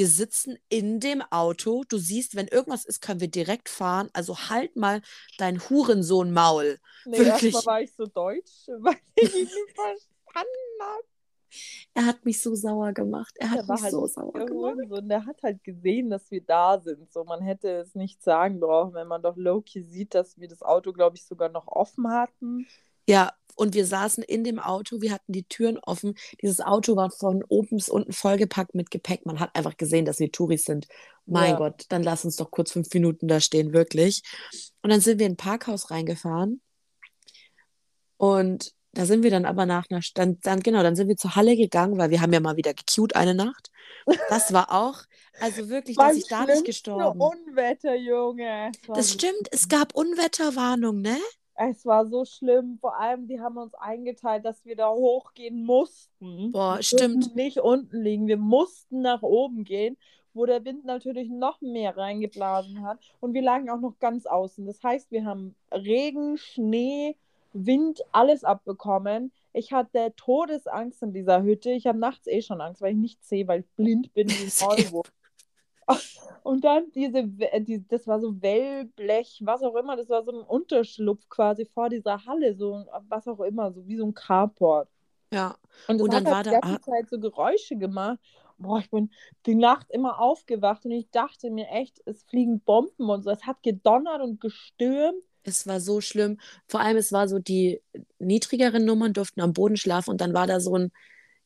wir sitzen in dem Auto, du siehst, wenn irgendwas ist, können wir direkt fahren, also halt mal dein Hurensohn Maul. Nee, Wirklich. erstmal war ich so deutsch, weil ich ihn nicht verstanden habe. Er hat mich so sauer gemacht. Er hat mich halt so sauer gemacht. Und er hat halt gesehen, dass wir da sind. So, man hätte es nicht sagen brauchen, wenn man doch Loki sieht, dass wir das Auto, glaube ich, sogar noch offen hatten. Ja, und wir saßen in dem Auto, wir hatten die Türen offen. Dieses Auto war von oben bis unten vollgepackt mit Gepäck. Man hat einfach gesehen, dass wir Touris sind. Mein ja. Gott, dann lass uns doch kurz fünf Minuten da stehen, wirklich. Und dann sind wir in ein Parkhaus reingefahren. Und da sind wir dann aber nach einer, dann, dann, genau, dann sind wir zur Halle gegangen, weil wir haben ja mal wieder gecued eine Nacht. Das war auch, also wirklich, dass ich da nicht gestorben. Unwetter, Junge. Das stimmt, es gab Unwetterwarnung, ne? Es war so schlimm. Vor allem, die haben uns eingeteilt, dass wir da hochgehen mussten. Boah, wir stimmt. Nicht unten liegen. Wir mussten nach oben gehen, wo der Wind natürlich noch mehr reingeblasen hat. Und wir lagen auch noch ganz außen. Das heißt, wir haben Regen, Schnee, Wind, alles abbekommen. Ich hatte Todesangst in dieser Hütte. Ich habe nachts eh schon Angst, weil ich nicht sehe, weil ich blind bin wie ein. Und dann diese, die, das war so Wellblech, was auch immer, das war so ein Unterschlupf quasi vor dieser Halle, so was auch immer, so wie so ein Carport. Ja. Und, und dann hat war da die ganze Zeit so Geräusche gemacht. Boah, ich bin die Nacht immer aufgewacht und ich dachte mir echt, es fliegen Bomben und so. Es hat gedonnert und gestürmt. Es war so schlimm. Vor allem, es war so, die niedrigeren Nummern durften am Boden schlafen und dann war da so ein,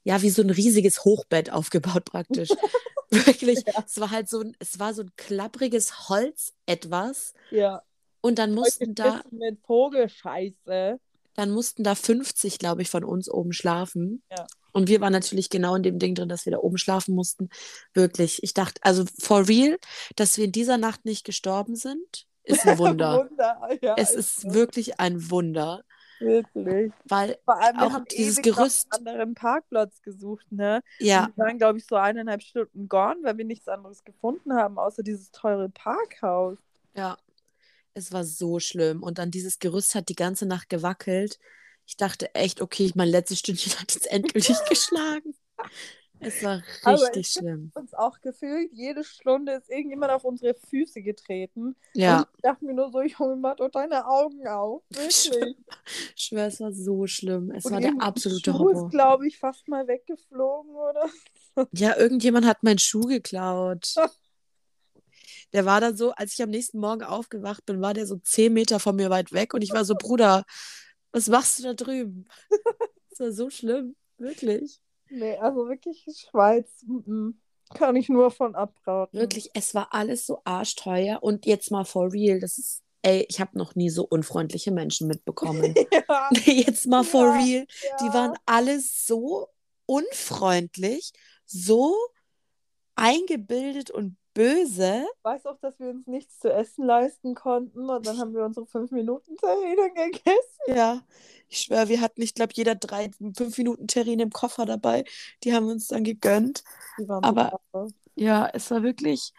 ja, wie so ein riesiges Hochbett aufgebaut praktisch. Wirklich. Ja. Es war halt so ein, es war so ein klappriges Holz etwas. Ja. Und dann mussten da. Mit Vogelscheiße. Dann mussten da 50, glaube ich, von uns oben schlafen. Ja. Und wir waren natürlich genau in dem Ding drin, dass wir da oben schlafen mussten. Wirklich. Ich dachte, also for real, dass wir in dieser Nacht nicht gestorben sind, ist ein Wunder. Wunder. Ja, es ist so. wirklich ein Wunder. Wirklich. Weil Vor allem, auch haben dieses Gerüst. Einem anderen Parkplatz gesucht, ne? Ja. wir waren, glaube ich, so eineinhalb Stunden gone, weil wir nichts anderes gefunden haben, außer dieses teure Parkhaus. Ja. Es war so schlimm. Und dann dieses Gerüst hat die ganze Nacht gewackelt. Ich dachte echt, okay, mein letztes Stündchen hat jetzt endgültig geschlagen. Es war richtig Aber ich schlimm. uns auch gefühlt, jede Stunde ist irgendjemand auf unsere Füße getreten. Ja. Und ich dachte mir nur so, Junge, mach doch deine Augen auf. Wirklich. Ich schwöre, es war so schlimm. Es und war der absolute Schuh Horror. ist, glaube ich, fast mal weggeflogen, oder? Ja, irgendjemand hat meinen Schuh geklaut. Der war dann so, als ich am nächsten Morgen aufgewacht bin, war der so zehn Meter von mir weit weg und ich war so, Bruder, was machst du da drüben? Das war so schlimm, wirklich. Nee, also wirklich Schweiz. M -m. Kann ich nur von abraten. Wirklich, es war alles so arschteuer und jetzt mal for real, das ist, ey, ich habe noch nie so unfreundliche Menschen mitbekommen. ja. Jetzt mal for ja, real, ja. die waren alle so unfreundlich, so eingebildet und böse. Ich weiß auch, dass wir uns nichts zu essen leisten konnten und dann haben wir unsere fünf Minuten Terrine gegessen. Ja, ich schwöre, wir hatten, ich glaube, jeder drei, fünf Minuten Terrine im Koffer dabei. Die haben wir uns dann gegönnt. Aber super. ja, es war wirklich,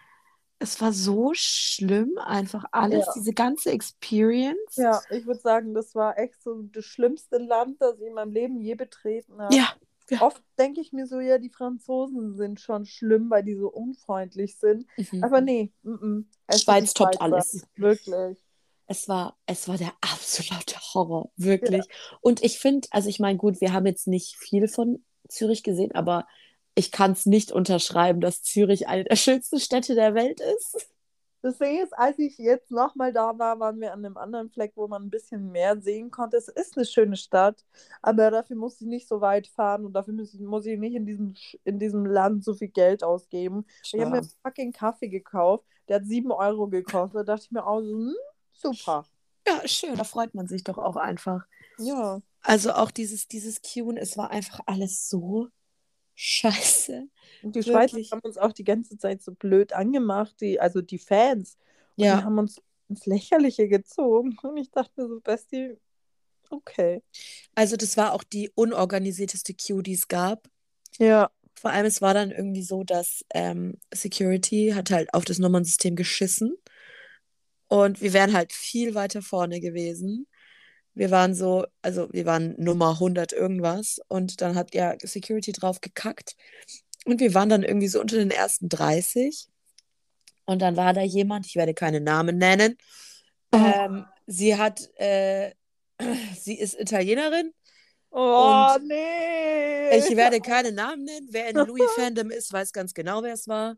es war so schlimm, einfach alles, ja. diese ganze Experience. Ja, ich würde sagen, das war echt so das schlimmste Land, das ich in meinem Leben je betreten habe. Ja, ja. Oft denke ich mir so, ja, die Franzosen sind schon schlimm, weil die so unfreundlich sind. Mhm. Aber nee, m -m. Schweiz toppt alles. Wirklich. Es war, es war der absolute Horror, wirklich. Ja. Und ich finde, also ich meine, gut, wir haben jetzt nicht viel von Zürich gesehen, aber ich kann es nicht unterschreiben, dass Zürich eine der schönsten Städte der Welt ist. Das Ding ist, als ich jetzt nochmal da war, waren wir an einem anderen Fleck, wo man ein bisschen mehr sehen konnte. Es ist eine schöne Stadt, aber dafür muss ich nicht so weit fahren und dafür muss ich, muss ich nicht in diesem, in diesem Land so viel Geld ausgeben. Schau. Ich habe mir einen fucking Kaffee gekauft, der hat 7 Euro gekostet. Da dachte ich mir auch so, hm, super. Ja, schön, da freut man sich doch auch einfach. Ja. Also auch dieses, dieses Qn, es war einfach alles so scheiße. Und die Schweizer haben uns auch die ganze Zeit so blöd angemacht, die, also die Fans. Und ja. die haben uns ins Lächerliche gezogen. Und ich dachte mir so, Besti, okay. Also das war auch die unorganisierteste Queue, die es gab. Ja. Vor allem, es war dann irgendwie so, dass ähm, Security hat halt auf das Nummernsystem geschissen. Und wir wären halt viel weiter vorne gewesen. Wir waren so, also wir waren Nummer 100 irgendwas. Und dann hat ja Security drauf gekackt. Und wir waren dann irgendwie so unter den ersten 30. Und dann war da jemand, ich werde keine Namen nennen. Oh. Ähm, sie hat, äh, sie ist Italienerin. Oh, nee. Ich werde keine Namen nennen. Wer in Louis-Fandom ist, weiß ganz genau, wer es war.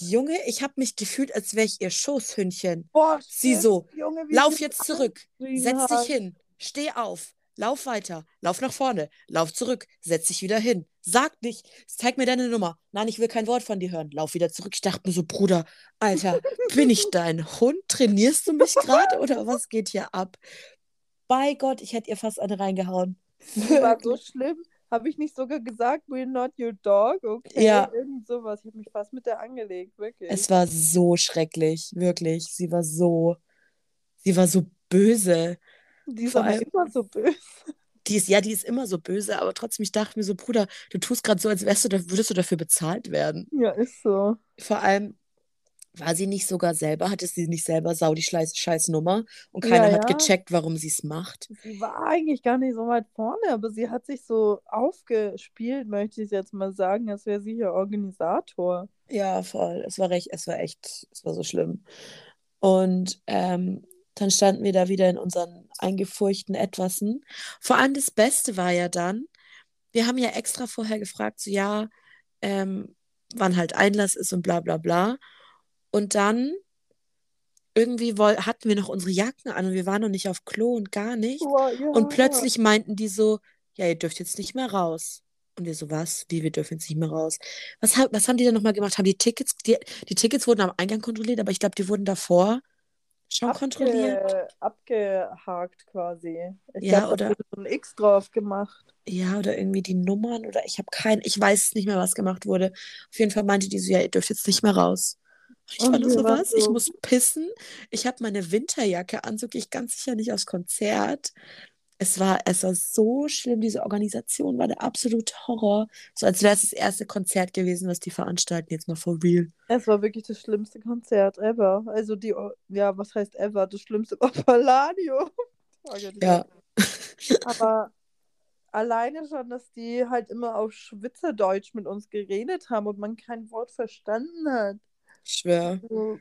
Junge, ich habe mich gefühlt, als wäre ich ihr Schoßhündchen. Boah, sie so, Junge, lauf jetzt zurück, setz dich hin, steh auf, lauf weiter, lauf nach vorne, lauf zurück, setz dich wieder hin. Sag nicht, zeig mir deine Nummer. Nein, ich will kein Wort von dir hören. Lauf wieder zurück. Ich dachte mir so, Bruder, Alter, bin ich dein Hund? Trainierst du mich gerade oder was geht hier ab? Bei Gott, ich hätte ihr fast eine reingehauen. Das war so schlimm. Habe ich nicht sogar gesagt, we're not your dog? Okay, ja. irgend sowas. Ich habe mich fast mit der angelegt, wirklich. Es war so schrecklich, wirklich. Sie war so, sie war so böse. Die ist aber immer so böse. Die ist, ja, die ist immer so böse, aber trotzdem, ich dachte mir so, Bruder, du tust gerade so, als wärst du, würdest du dafür bezahlt werden. Ja, ist so. Vor allem, war sie nicht sogar selber, hatte sie nicht selber sau die scheiß Nummer und keiner ja, hat ja. gecheckt, warum sie es macht? Sie war eigentlich gar nicht so weit vorne, aber sie hat sich so aufgespielt, möchte ich jetzt mal sagen, als wäre sie hier Organisator. Ja, voll. Es war recht, es war echt, es war so schlimm. Und ähm, dann standen wir da wieder in unseren eingefurchten Etwasen. Vor allem das Beste war ja dann, wir haben ja extra vorher gefragt, so ja, ähm, wann halt Einlass ist und bla bla bla. Und dann irgendwie hatten wir noch unsere Jacken an und wir waren noch nicht auf Klo und gar nicht. Oh, ja, und plötzlich ja. meinten die so, ja, ihr dürft jetzt nicht mehr raus. Und wir so, was? Wie, wir dürfen jetzt nicht mehr raus? Was, was haben die denn nochmal gemacht? Haben die Tickets, die, die Tickets wurden am Eingang kontrolliert, aber ich glaube, die wurden davor schon Abge kontrolliert. Abgehakt quasi. Ich ja, glaub, oder. so ein X drauf gemacht. Ja, oder irgendwie die Nummern oder ich habe keinen, ich weiß nicht mehr, was gemacht wurde. Auf jeden Fall meinte die so, ja, ihr dürft jetzt nicht mehr raus. Ich war nur so was, ich muss pissen. Ich habe meine Winterjacke an, so gehe ich ganz sicher nicht aufs Konzert. Es war, es war so schlimm, diese Organisation war der absolute Horror. So als wäre es das erste Konzert gewesen, was die veranstalten, jetzt mal for real. Es war wirklich das schlimmste Konzert ever. Also die, ja, was heißt ever? Das schlimmste war Palladium. ja. Aber alleine schon, dass die halt immer auf Schwitzerdeutsch mit uns geredet haben und man kein Wort verstanden hat. Ich schwöre. So,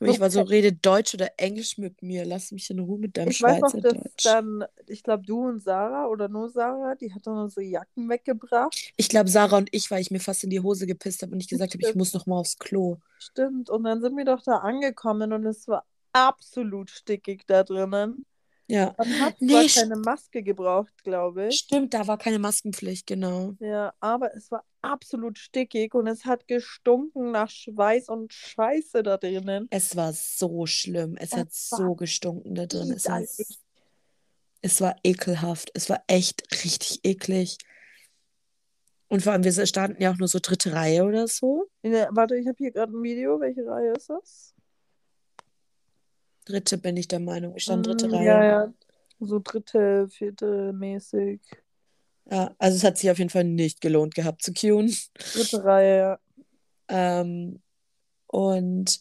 ich war so, rede Deutsch oder Englisch mit mir. Lass mich in Ruhe mit deinem ich Schweizer weiß noch, dass Dann, ich glaube, du und Sarah oder nur Sarah, die hat dann unsere Jacken weggebracht. Ich glaube, Sarah und ich, weil ich mir fast in die Hose gepisst habe und ich gesagt habe, ich muss noch mal aufs Klo. Stimmt. Und dann sind wir doch da angekommen und es war absolut stickig da drinnen. Ja. Man hat nee, keine Maske gebraucht, glaube ich. Stimmt, da war keine Maskenpflicht, genau. Ja, aber es war absolut stickig und es hat gestunken nach Schweiß und Scheiße da drinnen. Es war so schlimm. Es, es hat so gestunken da drin. Es war, es war ekelhaft. Es war echt richtig eklig. Und vor allem, wir standen ja auch nur so dritte Reihe oder so. Ja, warte, ich habe hier gerade ein Video. Welche Reihe ist das? Dritte bin ich der Meinung. Ich stand dritte mm, Reihe. Ja, ja. So dritte, vierte mäßig. Ja, also es hat sich auf jeden Fall nicht gelohnt gehabt zu queuen. Dritte Reihe, ja. Ähm, und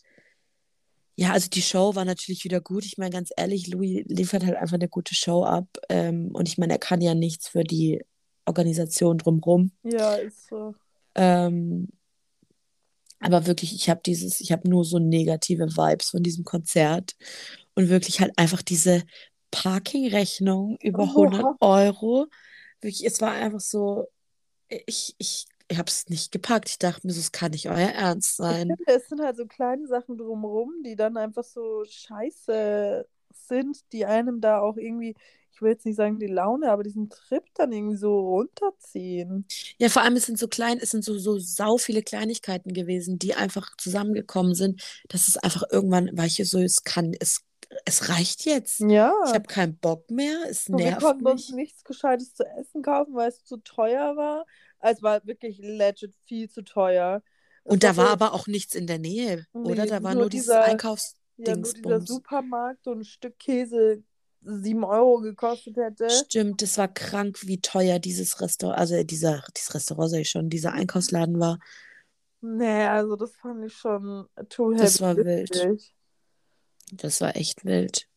ja, also die Show war natürlich wieder gut. Ich meine, ganz ehrlich, Louis liefert halt einfach eine gute Show ab. Ähm, und ich meine, er kann ja nichts für die Organisation drumherum. Ja, ist so. Ähm, aber wirklich, ich habe dieses, ich habe nur so negative Vibes von diesem Konzert. Und wirklich halt einfach diese Parkingrechnung über 100 Euro wirklich, es war einfach so, ich, ich, ich habe es nicht gepackt. Ich dachte mir, das kann nicht euer Ernst sein. Ich finde, es sind halt so kleine Sachen drumherum, die dann einfach so scheiße sind, die einem da auch irgendwie, ich will jetzt nicht sagen die Laune, aber diesen Trip dann irgendwie so runterziehen. Ja, vor allem es sind so klein, es sind so, so sau viele Kleinigkeiten gewesen, die einfach zusammengekommen sind, dass es einfach irgendwann, war ich so, es kann, es es reicht jetzt. Ja. Ich habe keinen Bock mehr. Es nervt wir konnten mich. uns nichts Gescheites zu essen kaufen, weil es zu teuer war. Es war wirklich legit viel zu teuer. Es Und da war aber auch nichts in der Nähe, nee, oder? Da war nur, nur dieses dieser, Einkaufsdingsbums. Ja, nur dieser Supermarkt und ein Stück Käse 7 Euro gekostet hätte. Stimmt, es war krank, wie teuer dieses Restaurant, also dieser, dieses Restaurant sag ich schon, dieser Einkaufsladen war. Nee, also das fand ich schon too heavy. Das war wild. Das war echt wild.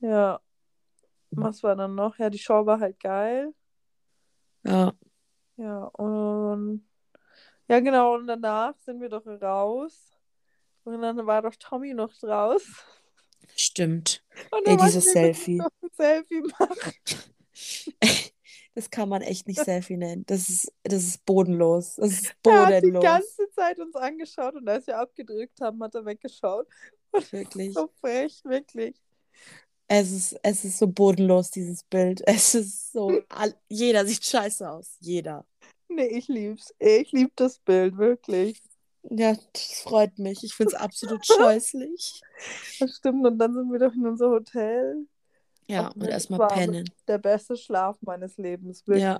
Ja. Was war dann noch? Ja, die Show war halt geil. Ja. Ja, und ja, genau, und danach sind wir doch raus. Und dann war doch Tommy noch draus. Stimmt. Und Ey, dieses Selfie. Ein Selfie machen. Das kann man echt nicht Selfie nennen. Das ist, das ist bodenlos. Das ist bodenlos. Er hat die ganze Zeit uns angeschaut und als wir abgedrückt haben, hat er weggeschaut. Wirklich. So frech, wirklich. Es ist, es ist so bodenlos, dieses Bild. Es ist so. Jeder sieht scheiße aus. Jeder. Nee, ich lieb's. Ich lieb das Bild, wirklich. Ja, das freut mich. Ich finde es absolut scheußlich. Das stimmt. Und dann sind wir doch in unser Hotel. Ja, und erstmal pennen. Der beste Schlaf meines Lebens, wirklich. Ja.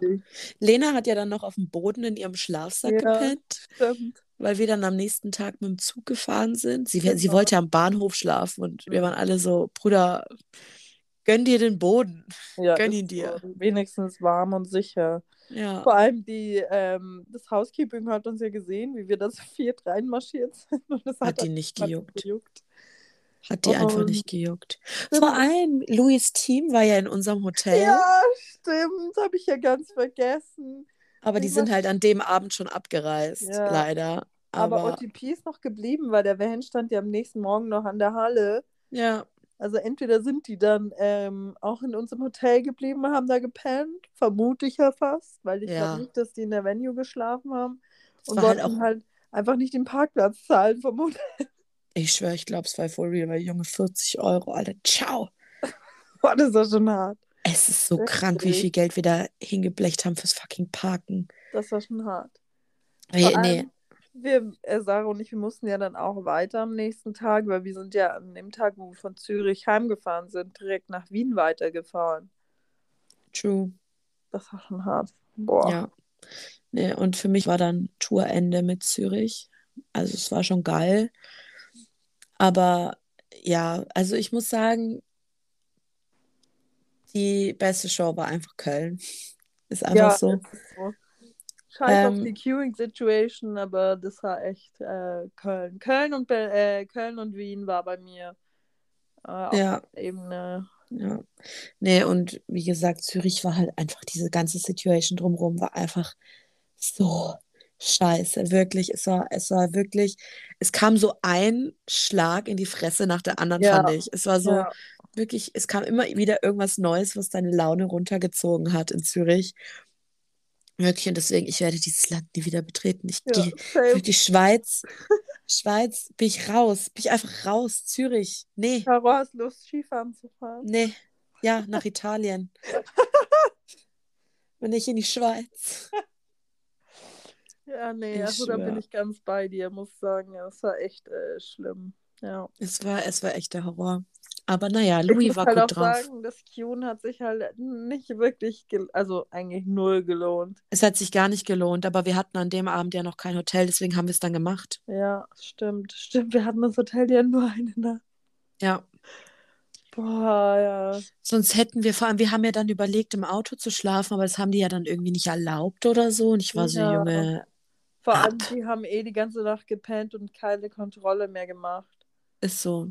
Lena hat ja dann noch auf dem Boden in ihrem Schlafsack ja, gepennt. Stimmt weil wir dann am nächsten Tag mit dem Zug gefahren sind. Sie, sie wollte am Bahnhof schlafen und wir waren alle so, Bruder, gönn dir den Boden. Ja, gönn ihn dir. Wenigstens warm und sicher. Ja. Vor allem die, ähm, das Housekeeping hat uns ja gesehen, wie wir das viert reinmarschiert sind. Und das hat, hat die nicht gejuckt. gejuckt. Hat die und einfach nicht gejuckt. Vor allem, Louis Team war ja in unserem Hotel. Ja, stimmt. Habe ich ja ganz vergessen. Aber die sind halt an dem Abend schon abgereist, ja. leider. Aber, Aber OTP ist noch geblieben, weil der Van stand ja am nächsten Morgen noch an der Halle. Ja. Also entweder sind die dann ähm, auch in unserem Hotel geblieben und haben da gepennt, vermute ich ja fast, weil ich ja. glaube nicht, dass die in der Venue geschlafen haben das und wollten halt, halt, einfach nicht den Parkplatz zahlen, vermute ich. schwöre, ich glaube, es war for real, weil Junge, 40 Euro, Alter, ciao. Boah, das ist ja schon hart. Es ist so Richtig. krank, wie viel Geld wir da hingeblecht haben fürs fucking Parken. Das war schon hart. Nee, nee. Wir, äh, Sarah und ich, wir mussten ja dann auch weiter am nächsten Tag, weil wir sind ja an dem Tag, wo wir von Zürich heimgefahren sind, direkt nach Wien weitergefahren. True. Das war schon hart. Boah. Ja. Nee, und für mich war dann Tourende mit Zürich. Also es war schon geil. Aber ja, also ich muss sagen, die beste Show war einfach Köln. Ist einfach ja, so. so. Scheiß ähm, auf die Queuing-Situation, aber das war echt äh, Köln. Köln und, äh, Köln und Wien war bei mir äh, auf ja. Ebene. Ja. Nee, und wie gesagt, Zürich war halt einfach diese ganze Situation drumherum, war einfach so scheiße. Wirklich, es war, es war wirklich, es kam so ein Schlag in die Fresse nach der anderen, ja. fand ich. Es war so, ja wirklich, es kam immer wieder irgendwas Neues, was deine Laune runtergezogen hat in Zürich. Wirklich, und deswegen, ich werde dieses Land nie wieder betreten. Ich ja, gehe wirklich Schweiz. Schweiz, bin ich raus. Bin ich einfach raus. Zürich. Nee. Caro, hast Lust, Skifahren zu fahren? Nee. Ja, nach Italien. Bin ich in die Schweiz. Ja, nee, also da bin ich ganz bei dir, muss sagen. Es war echt äh, schlimm. Ja. Es war, es war echt der Horror. Aber naja, Louis war halt gut drauf. Ich sagen, das Qn hat sich halt nicht wirklich, also eigentlich null gelohnt. Es hat sich gar nicht gelohnt, aber wir hatten an dem Abend ja noch kein Hotel, deswegen haben wir es dann gemacht. Ja, stimmt, stimmt. Wir hatten das Hotel ja nur eine Nacht. Ja. Boah, ja. Sonst hätten wir, vor allem, wir haben ja dann überlegt, im Auto zu schlafen, aber das haben die ja dann irgendwie nicht erlaubt oder so. Und ich war so, ja. Junge. Vor allem, die haben eh die ganze Nacht gepennt und keine Kontrolle mehr gemacht. Ist so.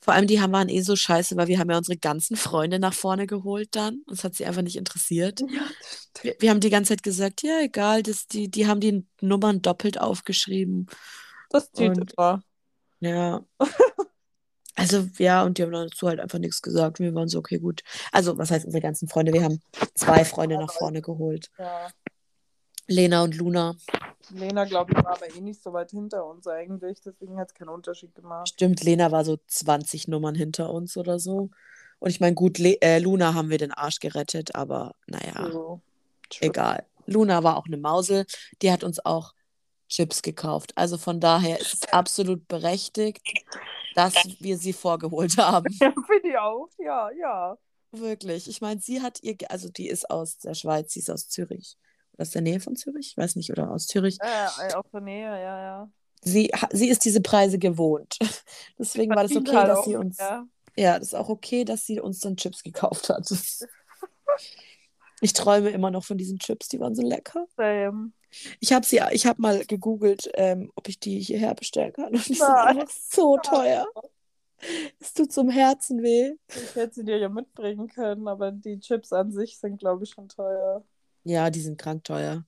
Vor allem, die haben waren eh so scheiße, weil wir haben ja unsere ganzen Freunde nach vorne geholt dann. Uns hat sie einfach nicht interessiert. Ja, wir, wir, haben die ganze Zeit gesagt, ja, egal, das, die, die haben die Nummern doppelt aufgeschrieben. Das zieht immer. Ja. also, ja, und die haben dazu halt einfach nichts gesagt. Wir waren so, okay, gut. Also, was heißt unsere ganzen Freunde? Wir haben zwei Freunde nach vorne geholt. Ja. Lena und Luna. Lena, glaube ich, war aber eh nicht so weit hinter uns eigentlich, deswegen hat es keinen Unterschied gemacht. Stimmt, Lena war so 20 Nummern hinter uns oder so. Und ich meine, gut, Le äh, Luna haben wir den Arsch gerettet, aber naja, so. egal. Luna war auch eine Mausel, die hat uns auch Chips gekauft. Also von daher ist es absolut berechtigt, dass wir sie vorgeholt haben. Ja, finde ich auch, ja, ja. Wirklich. Ich meine, sie hat ihr, also die ist aus der Schweiz, sie ist aus Zürich. Aus der Nähe von Zürich? Ich weiß nicht, oder aus Zürich. Äh, aus der Nähe, ja, ja. Sie, sie ist diese Preise gewohnt. Deswegen war das okay, halt dass auch, sie uns. Ja. ja, das ist auch okay, dass sie uns dann Chips gekauft hat. Ich träume immer noch von diesen Chips, die waren so lecker. Same. Ich habe sie, ich habe mal gegoogelt, ähm, ob ich die hierher bestellen kann. Und die sind einfach so teuer. Es tut zum Herzen weh. Ich hätte sie dir ja mitbringen können, aber die Chips an sich sind, glaube ich, schon teuer. Ja, die sind krank teuer.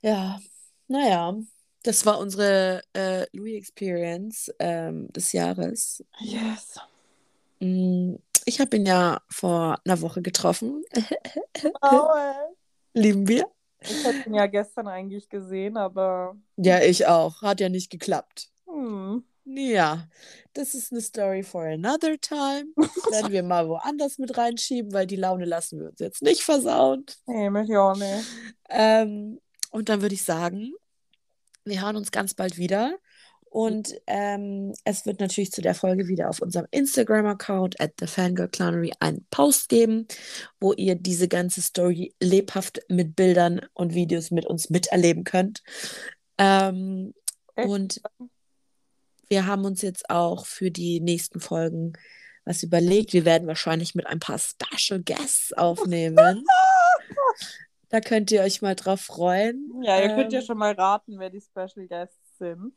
Ja, naja, das war unsere äh, Louis Experience ähm, des Jahres. Yes. Mm, ich habe ihn ja vor einer Woche getroffen. Oh, Lieben wir. Ich hätte ihn ja gestern eigentlich gesehen, aber. Ja, ich auch. Hat ja nicht geklappt. Hm. Ja, das ist eine Story for another time. Werden wir mal woanders mit reinschieben, weil die Laune lassen wir uns jetzt nicht versauen. Nee, möchte ich auch nicht. Ähm, und dann würde ich sagen, wir hören uns ganz bald wieder. Und ähm, es wird natürlich zu der Folge wieder auf unserem Instagram-Account at the Fangirl Clownery einen Post geben, wo ihr diese ganze Story lebhaft mit Bildern und Videos mit uns miterleben könnt. Ähm, und wir haben uns jetzt auch für die nächsten Folgen was überlegt. Wir werden wahrscheinlich mit ein paar Special Guests aufnehmen. da könnt ihr euch mal drauf freuen. Ja, ihr ähm, könnt ja schon mal raten, wer die Special Guests sind.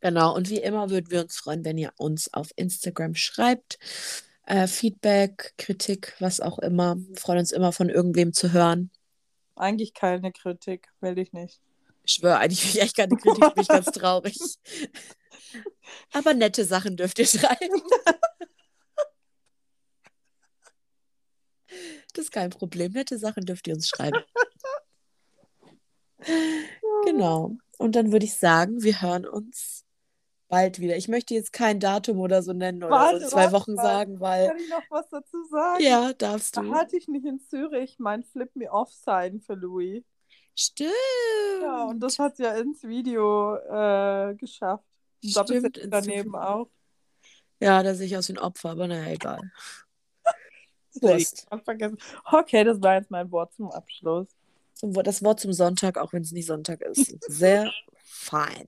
Genau, und wie immer würden wir uns freuen, wenn ihr uns auf Instagram schreibt. Äh, Feedback, Kritik, was auch immer. Wir freuen uns immer von irgendwem zu hören. Eigentlich keine Kritik, will ich nicht. Ich schwöre, eigentlich will ich echt keine Kritik, bin ich ganz traurig. Aber nette Sachen dürft ihr schreiben. Das ist kein Problem. Nette Sachen dürft ihr uns schreiben. Genau. Und dann würde ich sagen, wir hören uns bald wieder. Ich möchte jetzt kein Datum oder so nennen oder warte, so zwei warte, Wochen warte. sagen, weil. Kann ich noch was dazu sagen? Ja, darfst du. Da hatte ich nicht in Zürich mein Flip Me Off Sign für Louis. Stimmt. Ja, und das hat ja ins Video äh, geschafft. Stimmt, daneben auch. Ja, da sehe ich aus wie ein Opfer, aber naja, egal. Wurst. vergessen. Okay, das war jetzt mein Wort zum Abschluss. Das Wort zum Sonntag, auch wenn es nicht Sonntag ist. Sehr fein.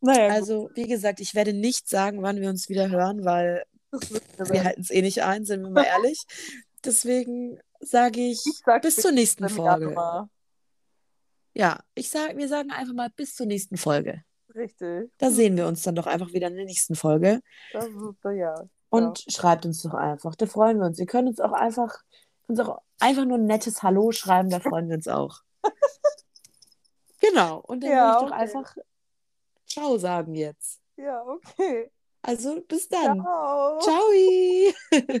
Naja, also, wie gesagt, ich werde nicht sagen, wann wir uns wieder hören, weil wir halten es eh nicht ein, sind wir mal ehrlich. Deswegen sage ich, ich sag bis zur nächsten Folge. Ja, ich sage, wir sagen einfach mal bis zur nächsten Folge. Richtig. Da sehen wir uns dann doch einfach wieder in der nächsten Folge. Das ist, ja. Und ja. schreibt uns doch einfach. Da freuen wir uns. Ihr könnt uns auch einfach, uns auch einfach nur ein nettes Hallo schreiben, da freuen wir uns auch. genau. Und dann ja, würde ich doch einfach Ciao sagen jetzt. Ja, okay. Also bis dann. Ciao. Ciao.